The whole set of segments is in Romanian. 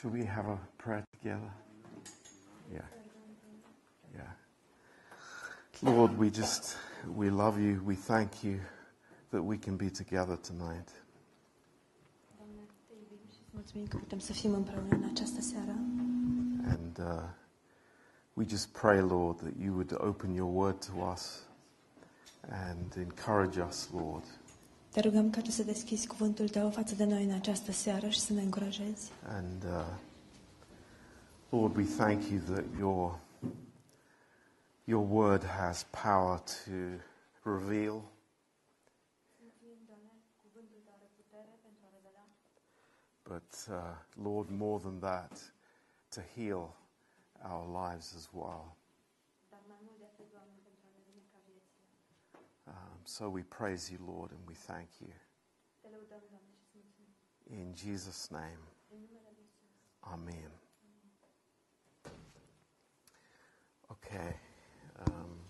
Should we have a prayer together? Yeah. Yeah. Lord, we just, we love you. We thank you that we can be together tonight. Doamne, te iubim și îți mulțumim că putem să fim împreună în această seară. And uh, we just pray, Lord, that you would open your word to us and encourage us, Lord. Te rugăm ca tu să deschizi cuvântul tău față de noi în această seară și să ne încurajezi. And uh, Lord, we thank you that your, your word has power to reveal. But uh, Lord, more than that, to heal our lives as well. So we praise you, Lord, and we thank you. In Jesus' name, Amen. Okay. Um,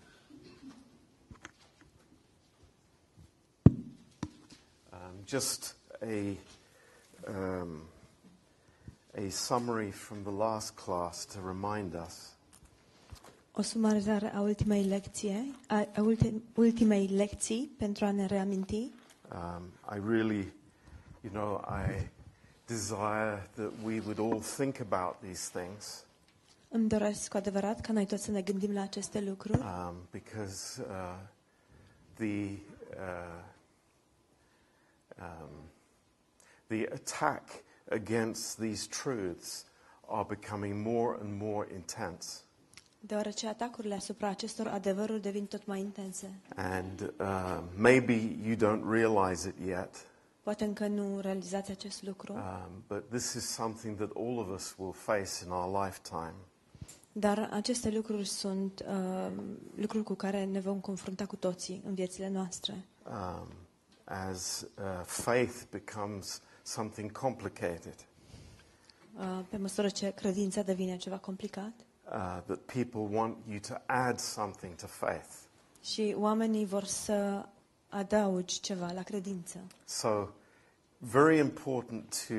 um, just a um, a summary from the last class to remind us. A ultimei lecție, a, a ulti, ultimei lecții pentru a ne reaminti. Um, I really, you know, I desire that we would all think about these things Îmi doresc cu adevărat ca noi toți să ne gândim la aceste lucruri, um, because uh, the uh, um, the attack against these truths are becoming more and more intense. Deoarece atacurile asupra acestor adevăruri devin tot mai intense. And uh, maybe you don't realize it yet, Poate încă nu realizați acest lucru, um, but this is something that all of us will face in our lifetime. dar aceste lucruri sunt uh, lucruri cu care ne vom confrunta cu toții în viețile noastre. Um, as uh, faith becomes something complicated, Uh, pe măsură ce credința devine ceva complicat uh, that people want you to add something to faith. și oamenii vor să adaugi ceva la credință. So, very important to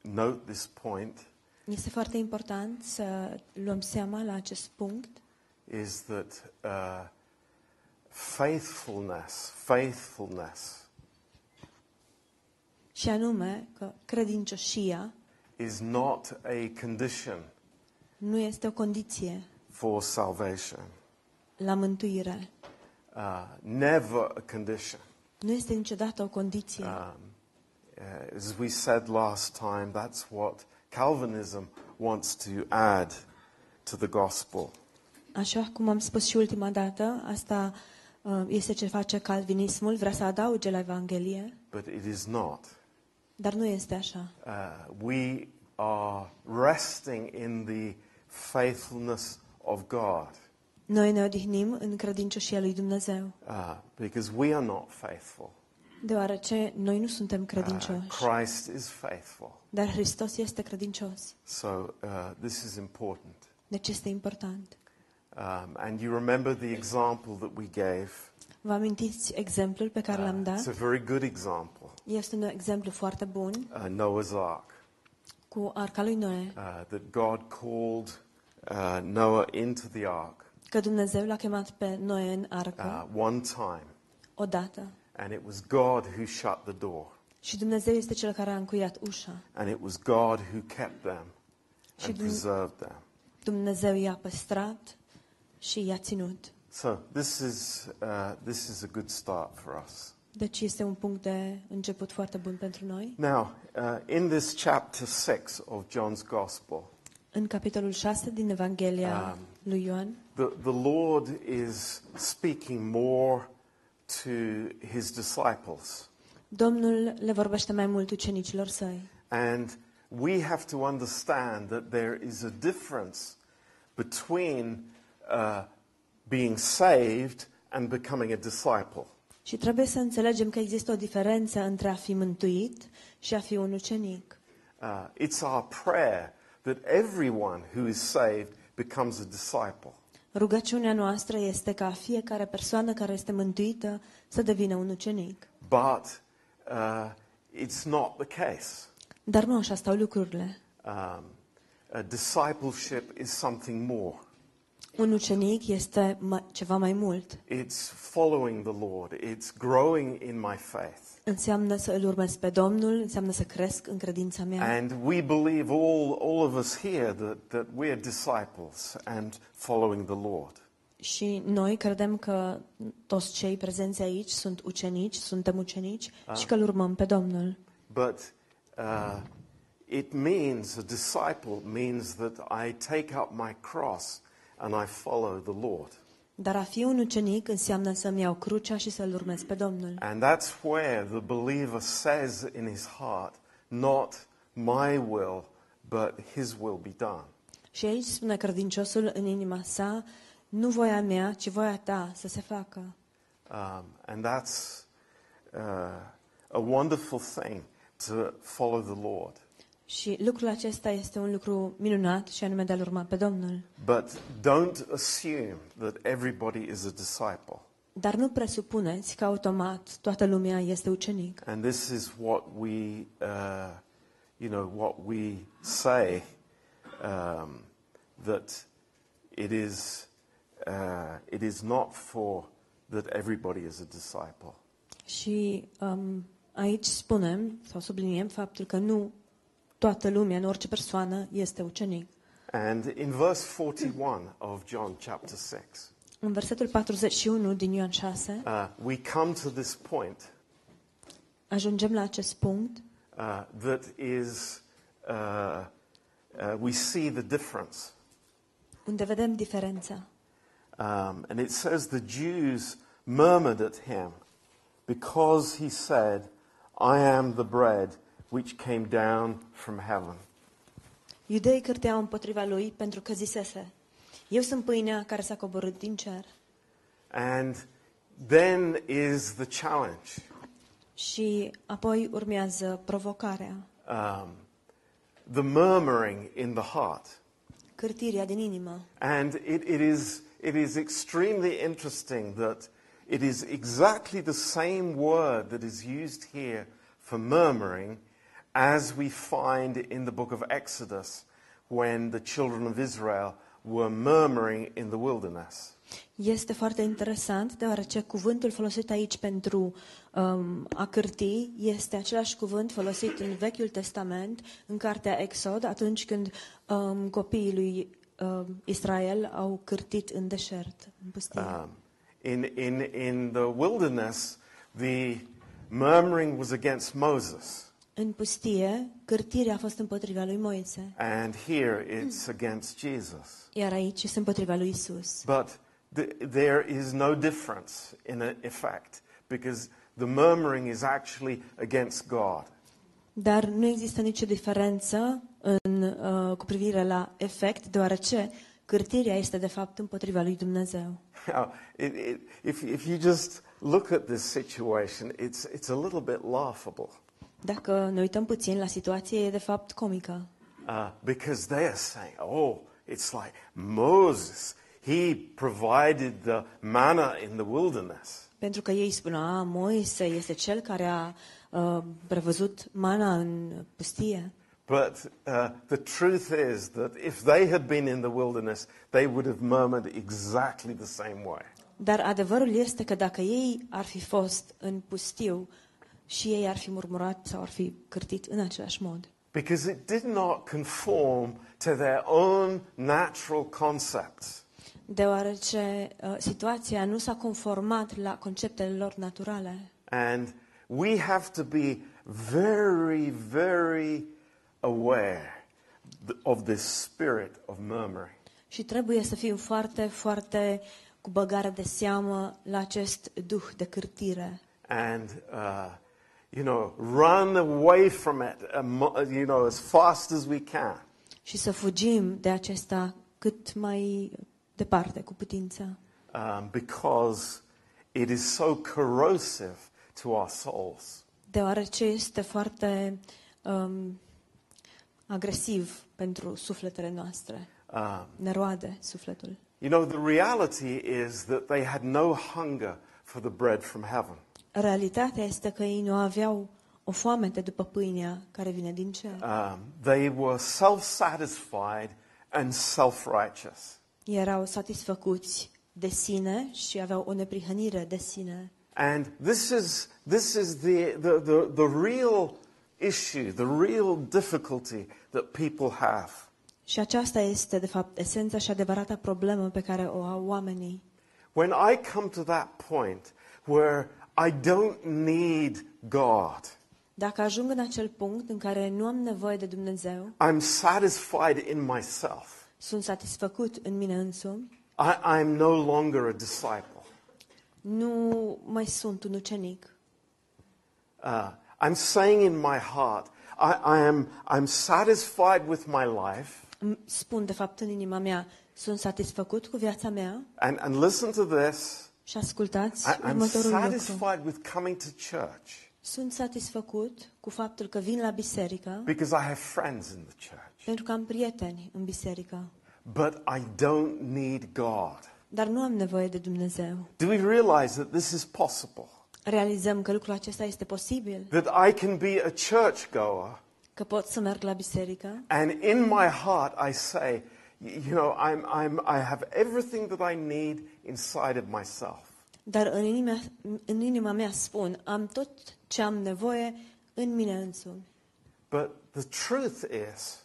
note this point Este foarte important să luăm seama la acest punct is that uh, faithfulness, faithfulness și anume că credincioșia is not a condition nu este o condiție for salvation. la mântuire. Uh, never a condition. Nu este niciodată o condiție. Um, uh, as we said last time, that's what Calvinism wants to add to the gospel. Așa cum am spus și ultima dată, asta uh, este ce face calvinismul, vrea să adauge la Evanghelie, But it is not. dar nu este așa. Uh, we are resting in the faithfulness of God Noi ne odihnim în credincioșia lui Dumnezeu, uh, because we are not faithful. deoarece noi nu suntem Uh, credincioși, Christ is faithful. dar Hristos este credincios. So uh, this is important. Deci este important. Um, and you remember the example that we gave. Vă amintiți exemplul pe care l-am Uh, it's dat? a very good example. Este un exemplu foarte bun Uh, Noah's Ark. cu arca lui Noe, Uh, that God called uh, Noah into the ark că Dumnezeu l-a chemat pe Noe în arcă uh, one time, odată and it was God who shut the door, și Dumnezeu este cel care a încuiat ușa. and it was God who kept them Și and Dum- preserved them. Dumnezeu i-a păstrat și i-a ținut. So this is uh, this is a good start for us. Deci este un punct de început foarte bun pentru noi. Now, uh, in this chapter six of John's Gospel, În capitolul 6 din Evanghelia Um, lui Ioan, the the Lord is speaking more to his disciples. Domnul le vorbește mai mult ucenicilor săi. And we have to understand that there is a difference between uh, being saved and becoming a disciple. Și trebuie să înțelegem că există o diferență între a fi mântuit și a fi un ucenic. Uh, it's our prayer that everyone who is saved becomes a disciple. Rugăciunea noastră este ca fiecare persoană care este mântuită să devină un ucenic. But uh, it's not the case. Dar nu așa stau lucrurile. Um, uh, discipleship is something more. Un ucenic este ma- ceva mai mult. It's following the Lord. It's growing in my faith. Înseamnă să îl urmez pe Domnul, înseamnă să cresc în credința mea. And we believe all, all of us here that, that we're disciples and following the Lord. Și noi credem că toți cei prezenți aici sunt ucenici, suntem ucenici și că îl urmăm pe Domnul. But uh, it means, a disciple means that I take up my cross and I follow the Lord. Dar a fi un ucenic înseamnă să-mi iau crucea și să-l urmez pe Domnul. And that's where the believer says in his heart, not my will, but his will be done. Și aici spune credinciosul în inima sa, nu voia mea, ci voia ta să se facă. Um, and that's uh, a wonderful thing to follow the Lord. Și lucrul acesta este un lucru minunat și anume de a-L urma pe Domnul. But don't assume that everybody is a disciple. Dar nu presupuneți că automat toată lumea este ucenic. And this is what we, uh, you know, what we say um, that it is, uh, it is not for that everybody is a disciple. Și um, aici spunem sau subliniem faptul că nu toată lumea, nu orice persoană este ucenic. And in verse 41 of John chapter 6, În versetul 41 din Ioan 6 uh, we come to this point ajungem la acest punct uh, that is, uh, uh, we see the difference. unde vedem diferența. Um, and it says the Jews murmured at him because he said, I am the bread which came down from heaven. Iudeii cârteau împotriva lui pentru că zisese, Eu sunt pâinea care s-a coborât din cer. And then is the challenge. Și apoi urmează provocarea, Um, the murmuring in the heart. cârtirea din inimă. And it, it, is, it is extremely interesting that it is exactly the same word that is used here for murmuring as we find in the book of Exodus when the children of Israel were murmuring in the wilderness. Este foarte interesant, deoarece cuvântul folosit aici pentru um, a cârti este același cuvânt folosit în Vechiul Testament, în cartea Exod, atunci când um, copiii lui um, Israel au cârtit în deșert, în pustie. Um, in, in, in the wilderness, the murmuring was against Moses, În pustie, cârtirea a fost împotriva lui Moise, and here it's against Jesus. iar aici este împotriva lui Isus. But th- there is no difference in a- effect because the murmuring is actually against God. Dar nu există nicio diferență în, uh, cu privire la efect, deoarece cârtirea este de fapt împotriva lui Dumnezeu. Now, it, it, if, if you just look at this situation, it's, it's a little bit laughable Dacă ne uităm puțin la situație, e de fapt comică. uh, because they are saying, oh, it's like Moses, he provided the manna in the wilderness. Pentru că ei spun, a, Moise este cel care a uh, prevăzut mana în pustie. But uh, the truth is that if they had been in the wilderness, they would have murmured exactly the same way. Dar adevărul este că dacă ei ar fi fost în pustiu și ei ar fi murmurat sau ar fi cârtit în același mod. Because it did not conform to their own natural concepts. Deoarece uh, situația nu s-a conformat la conceptele lor naturale. And we have to be very, very aware th- of this spirit of murmuring. Și trebuie să fim foarte, foarte cu băgare de seamă la acest duh de cârtire. And, uh, you know, run away from it, um, you know, as fast as we can. Și să fugim de acesta cât mai departe cu putință. um, because it is so corrosive to our souls. Deoarece este foarte um, agresiv pentru sufletele noastre. Um, Ne roade sufletul. you know, the reality is that they had no hunger for the bread from heaven. Realitatea este că ei nu aveau o foamete după pâinea care vine din cer. Um, they were self-satisfied and self-righteous. Erau satisfăcuți de sine și aveau o neprihănire de sine. And this is, this is the, the, the, the real issue, the real difficulty that people have. Și aceasta este, de fapt, esența și adevărata problemă pe care o au oamenii. When I come to that point where I don't need God, Dacă ajung în acel punct în care nu am nevoie de Dumnezeu, I'm satisfied in myself. sunt satisfăcut în mine însumi, I, I'm no longer a disciple. nu mai sunt un ucenic. Uh, I'm saying in my heart, I, I am, I'm satisfied with my life. Îmi Spun, de fapt, în inima mea, sunt satisfăcut cu viața mea And, and listen to this. Și ascultați I, I'm următorul lucru. satisfied with coming to church Sunt satisfăcut cu faptul că vin la biserică because I have friends in the church. pentru că am prieteni în biserică. But I don't need God. Dar nu am nevoie de Dumnezeu. Do we realize that this is possible? Realizăm că lucrul acesta este posibil, That I can be a churchgoer că pot să merg la biserică and in my heart I say, y- you know, I'm, I'm, I have everything that I need inside of myself. Dar în inima, în inima mea spun, am tot ce am nevoie în mine însumi. But the truth is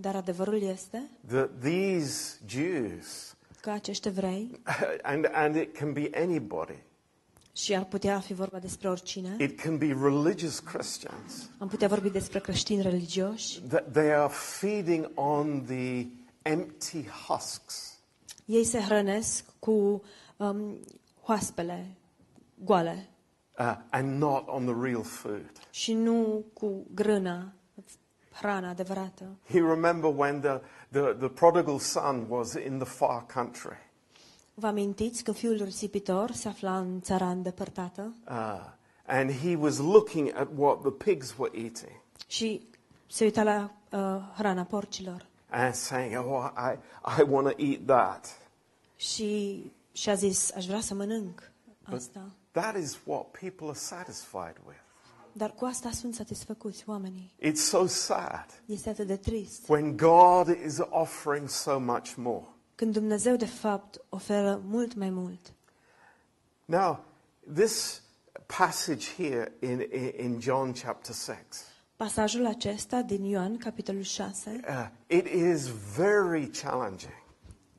Dar adevărul este that these Jews, că acești evrei, and, and it can be anybody, și ar putea fi vorba despre oricine, it can be religious Christians, am putea vorbi despre creștini religioși, that they are feeding on the empty husks. ei se hrănesc cu um, hoaspele goale uh, and not on the real food. și nu cu grâna, hrana adevărată. You remember when the, the, the prodigal son was in the far country Vă amintiți că fiul risipitor se afla în țara îndepărtată uh, and he was looking at what the pigs were eating și se uita la uh, hrana porcilor and saying, Oh, I, I want to eat that. și și-a zis, aș vrea să mănânc asta. That is what people are satisfied with. Dar cu asta sunt satisfăcuți oamenii. It's so sad Este atât de trist. when God is offering so much more. Când Dumnezeu, de fapt, oferă mult mai mult. Now, this passage here in, in, in John chapter 6. Pasajul acesta din Ioan, capitolul 6, Uh, it is very challenging.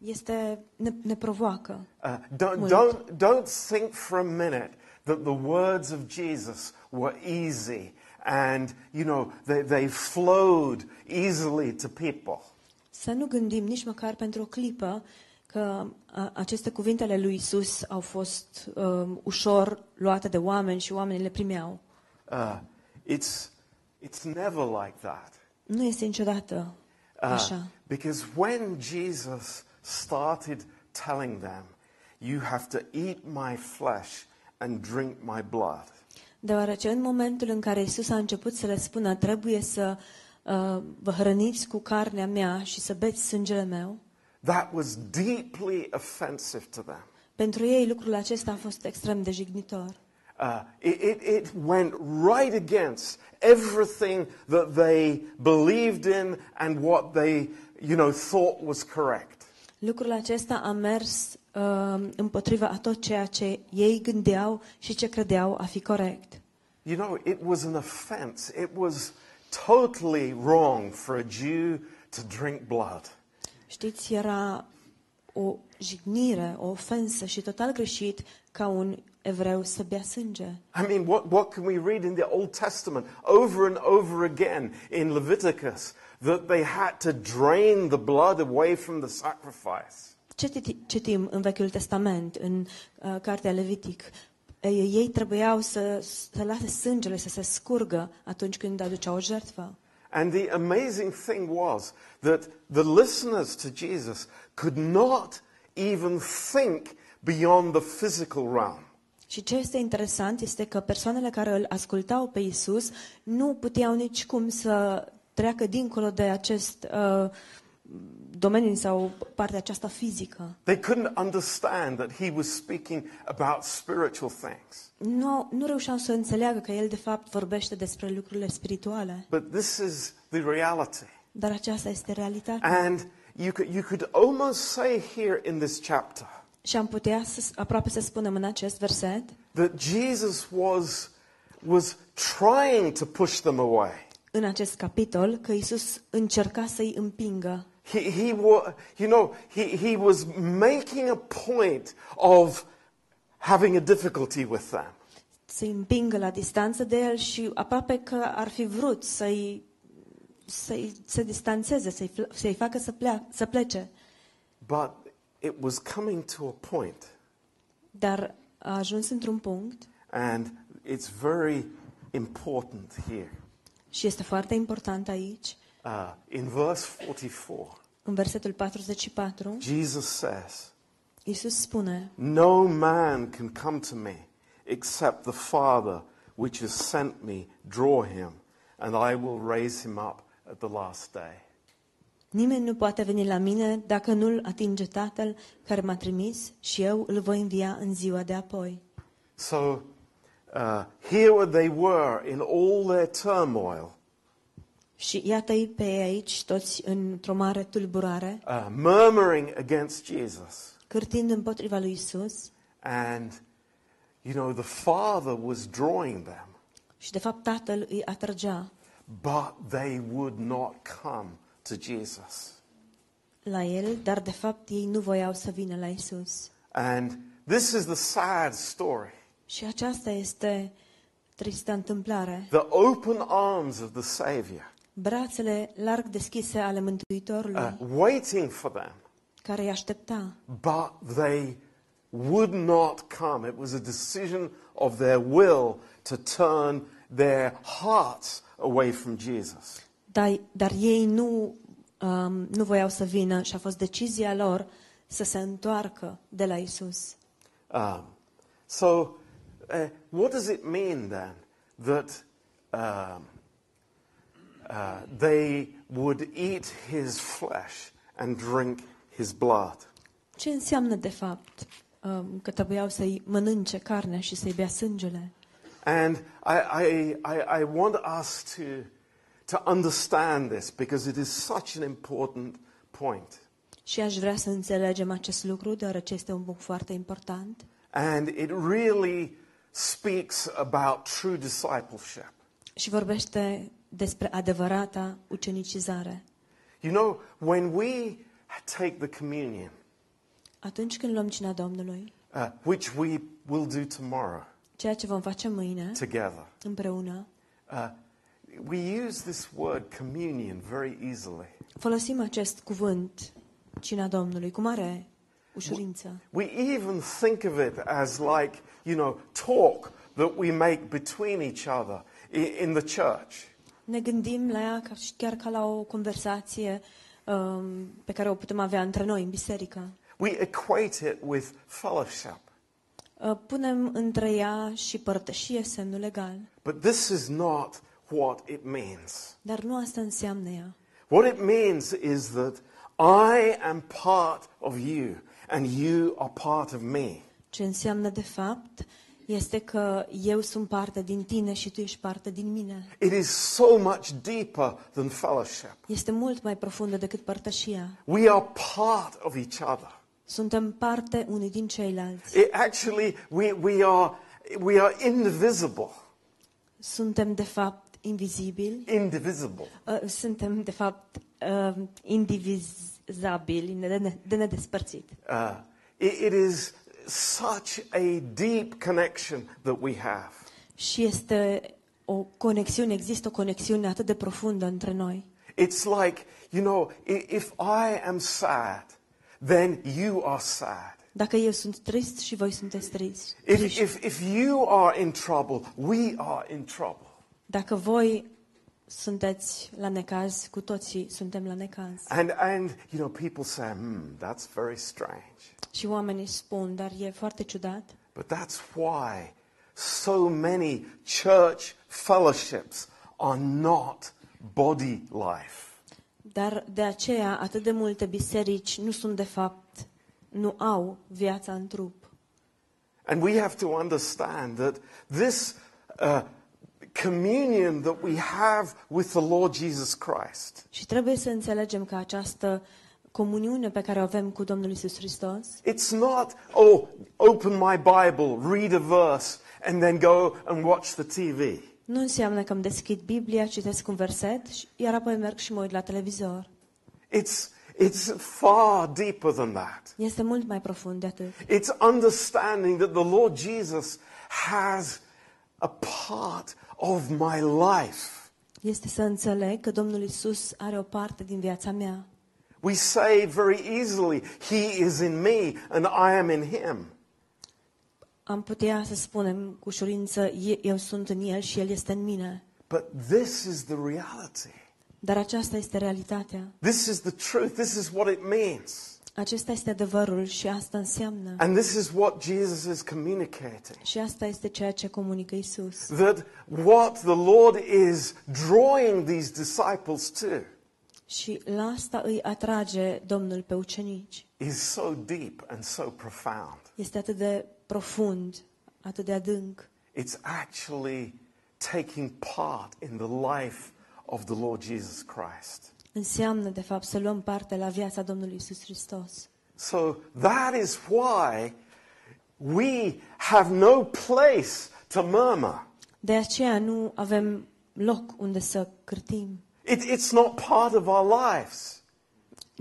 este, ne, ne provoacă. Uh, don't, Mult. don't, don't think for a minute that the words of Jesus were easy and, you know, they, they flowed easily to people. Să nu gândim nici măcar pentru o clipă că a, aceste cuvinte ale lui Isus au fost um, ușor luate de oameni și oamenii le primeau. Uh, it's, it's never like that. Nu este niciodată Uh, așa. because when Jesus started telling them, you have to eat my flesh and drink my blood, Deoarece în momentul în care Isus a început să le spună trebuie să uh, vă hrăniți cu carnea mea și să beți sângele meu, that was deeply offensive to them. pentru ei lucrul acesta a fost extrem de jignitor. Uh, it, it, it went right against everything that they believed in and what they, you know, thought was correct. Lucrul acesta a mers uh, împotriva a tot ceea ce ei gândeau și ce credeau a fi corect. You know, it was an offense. It was totally wrong for a Jew to drink blood. Știți, era o jignire, o ofensă și total greșit ca un evreu sânge. I mean, what, what can we read in the Old Testament over and over again in Leviticus that they had to drain the blood away from the sacrifice? Ce citim în Vechiul Testament, în uh, Cartea Levitic? Ei, ei trebuiau să, să lase sângele să se scurgă atunci când aduceau o jertfă. And the amazing thing was that the listeners to Jesus could not even think beyond the physical realm. Și ce este interesant este că persoanele care îl ascultau pe Isus nu puteau nici cum să treacă dincolo de acest uh, domeniul sau partea aceasta fizică. They couldn't understand that he was speaking about spiritual things. Nu, nu reușeau să înțeleagă că el de fapt vorbește despre lucrurile spirituale. But this is the reality. Dar aceasta este realitatea. And you could, you could almost say here in this chapter Și am putea să, aproape să spunem în acest verset that Jesus was, was trying to push them away. în acest capitol că Isus încerca să-i împingă. He, he wa, you know, he, he was making a point of having a difficulty with them. Să-i împingă la distanță de el și aproape că ar fi vrut să-i, să-i se distanțeze, să-i, fl- să-i facă să, plea, să plece. But it was coming to a point, Dar a ajuns într-un punct and it's very important here. și este foarte important aici, Uh, in verse 44, în versetul 44, Jesus says, Isus spune, No man can come to me except the Father which has sent me draw him, and I will raise him up at the last day. Nimeni nu poate veni la mine dacă nu-l atinge Tatăl care m-a trimis și eu îl voi învia în ziua de apoi. So uh, here they were in all their turmoil, Și iată-i pe ei aici, toți într-o mare tulburare, uh, murmuring against Jesus. cârtind împotriva lui Isus And, you know, the Father was drawing them, și de fapt Tatăl îi atrăgea but they would not come to Jesus. la el, dar de fapt ei nu voiau să vină la Isus. And this is the sad story. Și aceasta este tristă întâmplare. The open arms of the Savior, Brațele larg deschise ale Mântuitorului, uh, waiting for them, care îi aștepta, but they would not come. It was a decision of their will to turn their hearts away from Jesus. Dar, dar ei nu, um, nu voiau să vină și a fost decizia lor să se întoarcă de la Isus. Um, so, uh, what does it mean then that um, uh, they would eat his flesh and drink his blood? Ce înseamnă de fapt um, că trebuiau să-i mănânce carnea și să-i bea sângele? And I, I, I, I want us to, to understand this because it is such an important point. Și aș vrea să înțelegem acest lucru, deoarece este un punct foarte important. And it really speaks about true discipleship. Și vorbește despre adevărata ucenicizare. You know, when we take the communion, Atunci când luăm cina Domnului, uh, which we will do tomorrow ceea ce vom face mâine together, împreună, uh, we use this word communion very easily. folosim acest cuvânt, cina Domnului, cu mare ușurință. We even think of it as like, you know, talk that we make between each other i- in the church. Ne gândim la ea ca, și chiar ca la o conversație um, pe care o putem avea între noi în biserică. We equate it with fellowship. Uh, Punem între ea și părtășie semnul legal, But this is not what it means. dar nu asta înseamnă ea. What it means is that I am part of you and you are part of me. Ce înseamnă de fapt este că eu sunt parte din tine și tu ești parte din mine. It is so much deeper than fellowship. Este mult mai profundă decât părtășia. We are part of each other. Suntem parte unii din ceilalți. It actually, we, we, are, we are indivisible. Suntem de fapt invizibili, Indivisible. uh, suntem de fapt uh, indivizabili, de, ne- de nedespărțit. Uh, it, it is such a deep connection that we have. Și este o conexiune, există o conexiune atât de profundă între noi. It's like, you know, i- if I am sad, then you are sad. Dacă eu sunt trist și voi sunteți tristi, If, triști. if, if you are in trouble, we are in trouble. Dacă voi sunteți la necaz, cu toții suntem la necaz. And, and you know, people say, hmm, that's very strange. Și oamenii spun, dar e foarte ciudat. But that's why so many church fellowships are not body life. Dar de aceea atât de multe biserici nu sunt de fapt, nu au viața în trup. And we have to understand that this uh, communion that we have with the Lord Jesus Christ Și trebuie să înțelegem că această comuniune pe care o avem cu Domnul Isus Hristos It's not, oh, open my Bible, read a verse, and then go and watch the TV. nu înseamnă că îmi deschid Biblia, citesc un verset, și- iar apoi merg și mă uit la televizor. It's, it's far deeper than that. Este mult mai profund de atât. It's understanding that the Lord Jesus has a part of my life. Este să înțeleg că Domnul Isus are o parte din viața mea. We say very easily, He is in me and I am in Him. Am putea să spunem cu ușurință, "E- eu sunt în El și El este în mine. But this is the reality. Dar aceasta este realitatea. This is the truth. This is what it means. Acesta este adevărul și asta înseamnă. And this is what Jesus is communicating. Și asta este ceea ce comunică Isus. That what the Lord is drawing these disciples to Și la asta îi atrage Domnul pe ucenici. is so deep and so profound. Este atât de profund, atât de adânc. It's actually taking part in the life of the Lord Jesus Christ. Înseamnă, de fapt, să luăm parte la viața Domnului Isus Hristos. So that is why we have no place to murmur. De aceea nu avem loc unde să cârtim. It, it's not part of our lives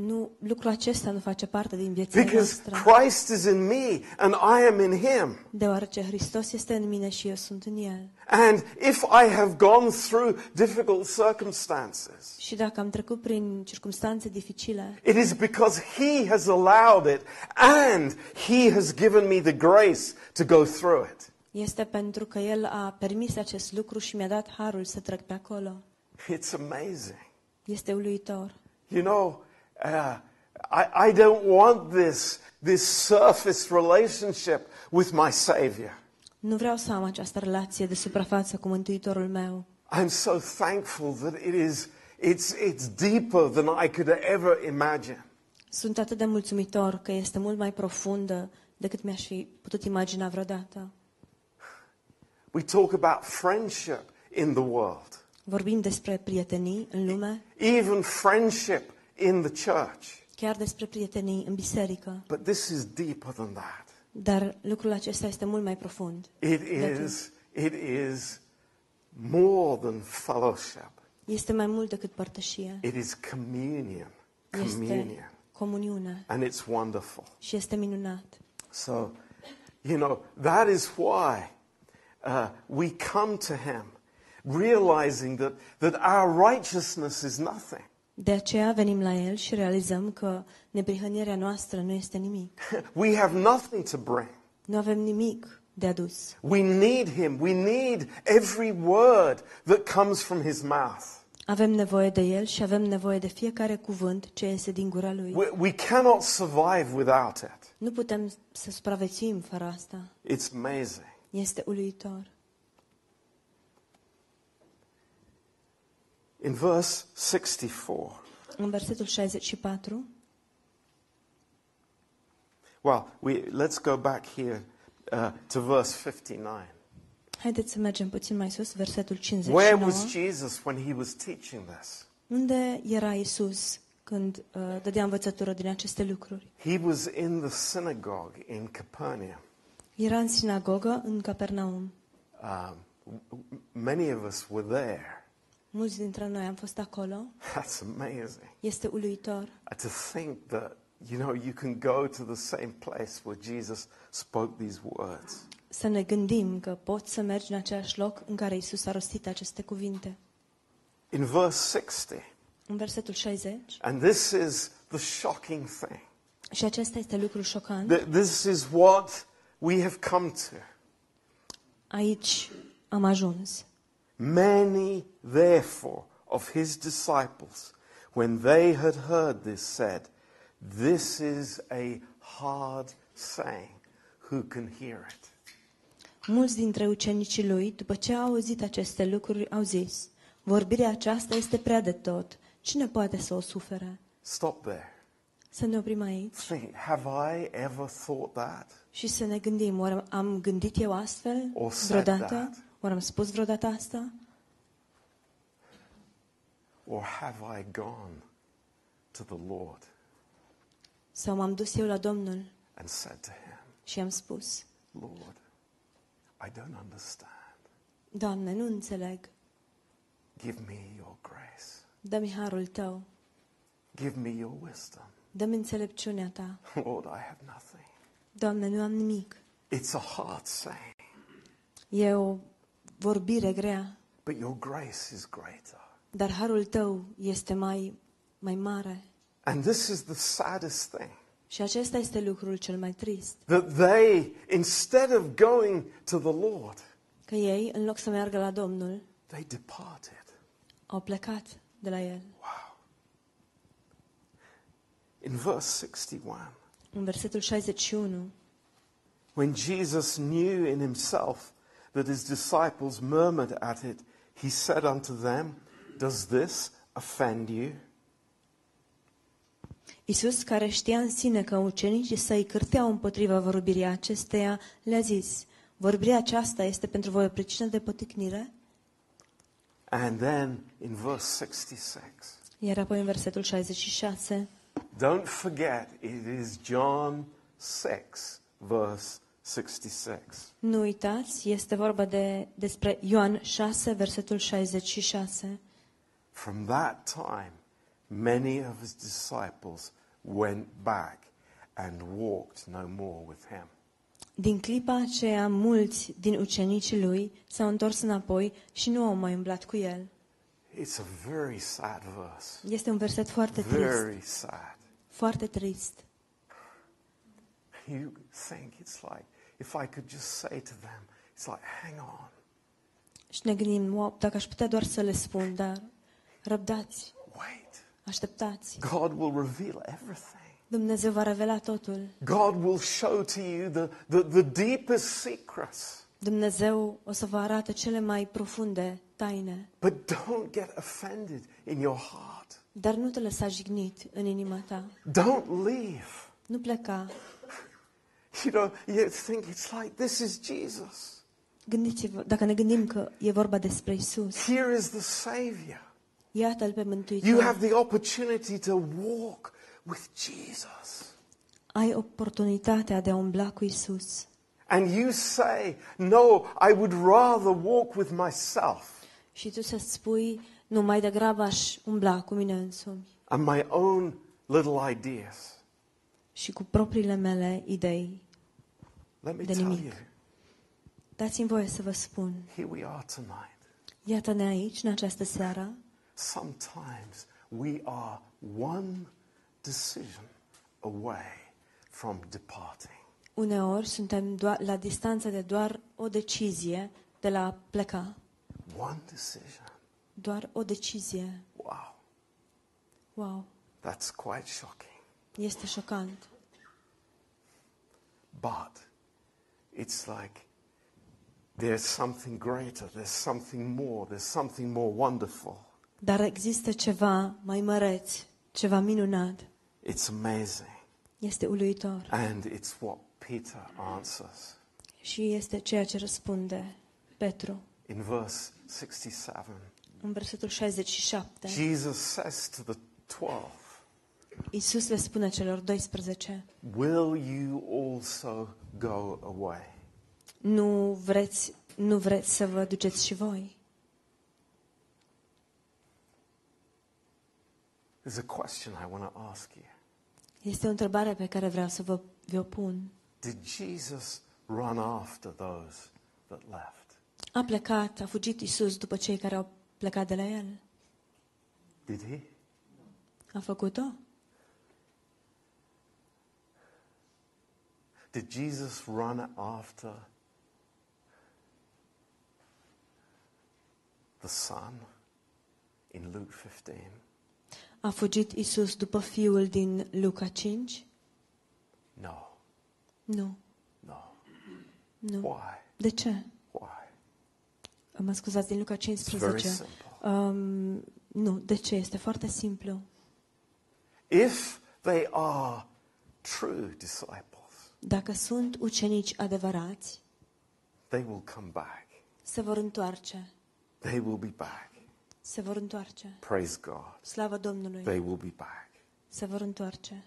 Nu, lucrul acesta nu face parte din viețile because noastre. Christ is in me and I am in Him. Deoarece Hristos este în mine și eu sunt în El. And if I have gone through difficult circumstances, Și dacă am trecut prin circunstanțe dificile, it is because He has allowed it and He has given me the grace to go through it. este pentru că El a permis acest lucru și mi-a dat harul să trec pe acolo. It's amazing. Este uluitor. You know, uh, I, I don't want this, this surface relationship with my Savior. Nu vreau să am această relație de suprafață cu Mântuitorul meu. I'm so thankful that it is, it's, it's deeper than I could ever imagine. Sunt atât de mulțumitor că este mult mai profundă decât mi-aș fi putut imagina vreodată. We talk about friendship in the world, Vorbim despre prietenii în lume, even friendship in the church. chiar despre prietenii în biserică. But this is deeper than that. Dar lucrul acesta este mult mai profund. It is, it is more than fellowship. Este mai mult decât părtășie. It is communion. Este Communion. comuniune. And it's wonderful. Și este minunat. So, you know, that is why uh, we come to Him, realizing that, that our righteousness is nothing. De aceea venim la El și realizăm că neprihănirea noastră nu este nimic. We have nothing to bring. Nu avem nimic de adus. We need Him. We need every word that comes from His mouth. Avem nevoie de El și avem nevoie de fiecare cuvânt ce iese din gura Lui. We, we cannot survive without it. Nu putem să supraviețuim fără asta. It's amazing. Este uluitor. In verse 64, În versetul 64, well, we, let's go back here uh, to verse 59. haideți să mergem puțin mai sus, versetul Where 59. was Jesus when he was teaching this? Unde era Isus când uh, dădea învățătură din aceste lucruri? He was in the synagogue in Capernaum. Era în sinagogă în Capernaum. Um, w- many of us were there. Mulți dintre noi am fost acolo. That's amazing. Este uluitor Uh, To think that, you know, you can go to the same place where Jesus spoke these words. să ne gândim că poți să mergi în același loc în care Isus a rostit aceste cuvinte. In verse 60, În versetul 60, and this is the shocking thing. și acesta este lucrul șocant, Th- This is what we have come to. aici am ajuns. Many, therefore, of his disciples, when they had heard this, said, This is a hard saying. Who can hear it? Mulți dintre ucenicii lui, după ce au auzit aceste lucruri, au zis, vorbirea aceasta este prea de tot. Cine poate să o sufere? Stop there. Să ne oprim aici Think, have I ever thought that? și să ne gândim, oare am gândit eu astfel Or said vreodată? that. Oare am spus vreodată asta? Or have I gone to the Lord Sau m-am dus eu la Domnul and said to him, și am spus, Lord, I don't understand. Doamne, nu înțeleg, Give me your grace. dă-mi harul Tău, Give me your wisdom. dă-mi înțelepciunea Ta. Lord, I have nothing. Doamne, nu am nimic. It's a hard saying, E o vorbire grea, but your grace is greater. dar harul Tău este mai, mai mare. And this is the saddest thing Și acesta este lucrul cel mai trist. that they, instead of going to the Lord, Că ei, în loc să meargă la Domnul, they departed. au plecat de la El. Wow. In verse 61, În versetul 61, when Jesus knew in himself that his disciples murmured at it, he said unto them, Does this offend you? Isus, care știa în sine că ucenicii săi cârteau împotriva vorbirii acesteia, le-a zis, vorbirea aceasta este pentru voi o pricină de poticnire? And then in verse 66, Iar apoi în versetul 66, don't forget it is John 6, verse 66. nu uitați, este vorba de, despre Ioan 6, versetul 66. From that time, many of his disciples went back and walked no more with him. Din clipa aceea, mulți din ucenicii lui s-au întors înapoi și nu au mai umblat cu el. It's a very sad verse. Este un verset foarte trist, Very sad. foarte trist. You think it's like, if I could just say to them, it's like, hang on, Și ne gândim, wow, dacă aș putea doar să le spun, dar răbdați, wait. așteptați. God will reveal everything. Dumnezeu va revela totul. God will show to you the, the, the deepest secrets. Dumnezeu o să vă arate cele mai profunde taine. But don't get offended in your heart. Dar nu te lăsa jignit în inima ta. Don't leave. Nu pleca. You know, you think it's like, this is Jesus. Gândiți-vă, dacă ne gândim că e vorba despre Isus, Here is the Savior. iată-L pe You Mântuitor. have the opportunity to walk with Jesus. Ai oportunitatea de a umbla cu Isus. And you say, no, I would rather walk with myself Și tu să spui, nu, mai degrabă aș umbla cu mine însumi and my own little ideas. și cu propriile mele idei. Let me De tell nimic. you, Dați-mi voie să vă spun, here we are tonight. iată-ne aici, în această seară, Sometimes we are one decision away from departing. uneori suntem doar, la distanță de doar o decizie de la a pleca. One decision. Doar o decizie. Wow, Wow, that's quite shocking. este șocant. But it's like there's something greater, there's something more, there's something more wonderful. Dar există ceva mai măreț, ceva minunat. It's amazing. Este uluitor. And it's what Peter answers. Și este ceea ce răspunde Petru. In verse 67, În versetul 67, Jesus says to the 12, Iisus le spune celor 12, Will you also go away? nu vreți, nu vreți să vă duceți și voi? There's a question I want to ask you. Este o întrebare pe care vreau să vă vi-o pun. Did Jesus run after those that left? A plecat, a fugit Iisus după cei care au plecat de la el. Did he? A făcut-o? Did Jesus run after the Son in Luke 15? A fugit Iisus după fiul din Luca 5? No, Nu. no. Nu. Why? De ce? Why? Mă scuzați, din Luca It's very 15. simple. Um, Nu, de ce? Este foarte simplu. If they are true disciples, Dacă sunt ucenici adevărați, they will come back. se vor întoarce. They will be back. Se vor întoarce. Praise God. Slavă Domnului. They will be back. Se vor întoarce.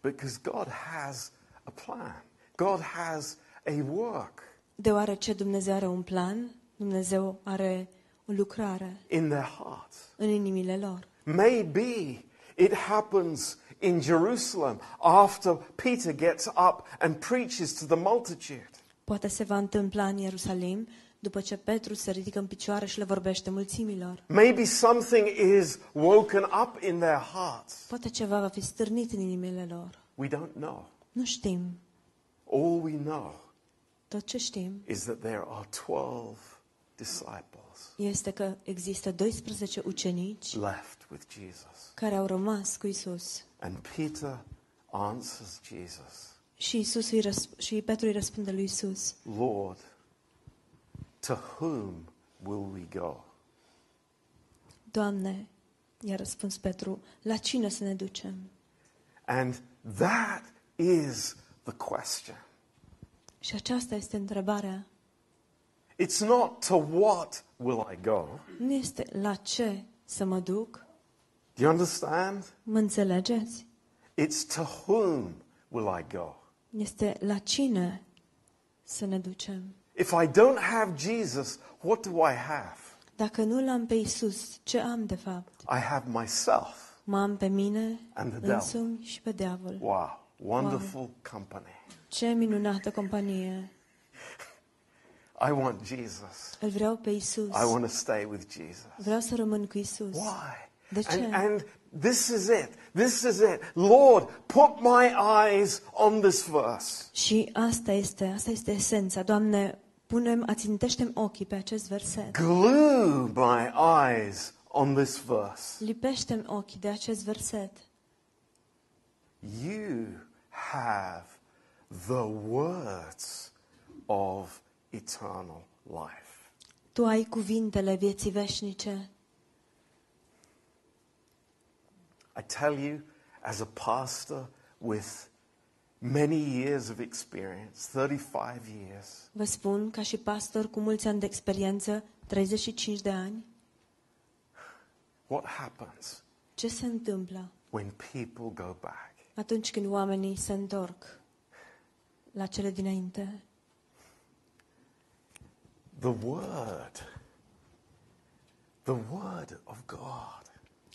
Because God has a plan. God has a work Deoarece Dumnezeu are un plan, Dumnezeu are o lucrare in their hearts. în inimile lor. Maybe it happens in Jerusalem after Peter gets up and preaches to the multitude. Poate se va întâmpla în Ierusalim după ce Petru se ridică în picioare și le vorbește mulțimilor. Maybe something is woken up in their hearts. Poate ceva va fi stârnit în inimile lor. We don't know. Nu știm. All we know Tot ce știm is that there are 12 disciples este că există 12 ucenici left with Jesus. care au rămas cu Isus. And Peter answers Jesus, Și Isus îi răsp- și Petru îi răspunde lui Isus: Lord, to whom will we go? Doamne, i-a răspuns Petru, la cine să ne ducem? And that is the question. Și aceasta este întrebarea. It's not to what will I go? Nu este la ce să mă duc? Do you understand? Mă înțelegeți? It's to whom will I go? Este la cine să ne ducem? If I don't have Jesus, what do I have? Dacă nu l-am pe Isus, ce am de fapt? I have myself. Mă am pe mine, And the devil. însumi și pe diavol. Wow, wonderful company. Ce minunată companie! I want Jesus. Îl vreau pe Isus. I want to stay with Jesus. Vreau să rămân cu Isus. Why? De ce? And, and this is it. This is it. Lord, put my eyes on this verse. Și asta este, asta este esența. Doamne, punem, ațintește ochii pe acest verset. Glue my eyes on this verse. Lipește-mi ochii de acest verset. You have the words of eternal life. Tu ai cuvintele vieții veșnice. I tell you, as a pastor with many years of experience, 35 years, Vă spun, ca și pastor cu mulți ani de experiență, 35 de ani, what happens ce se întâmplă when people go back? atunci când oamenii se întorc la cele dinainte? The Word, the Word of God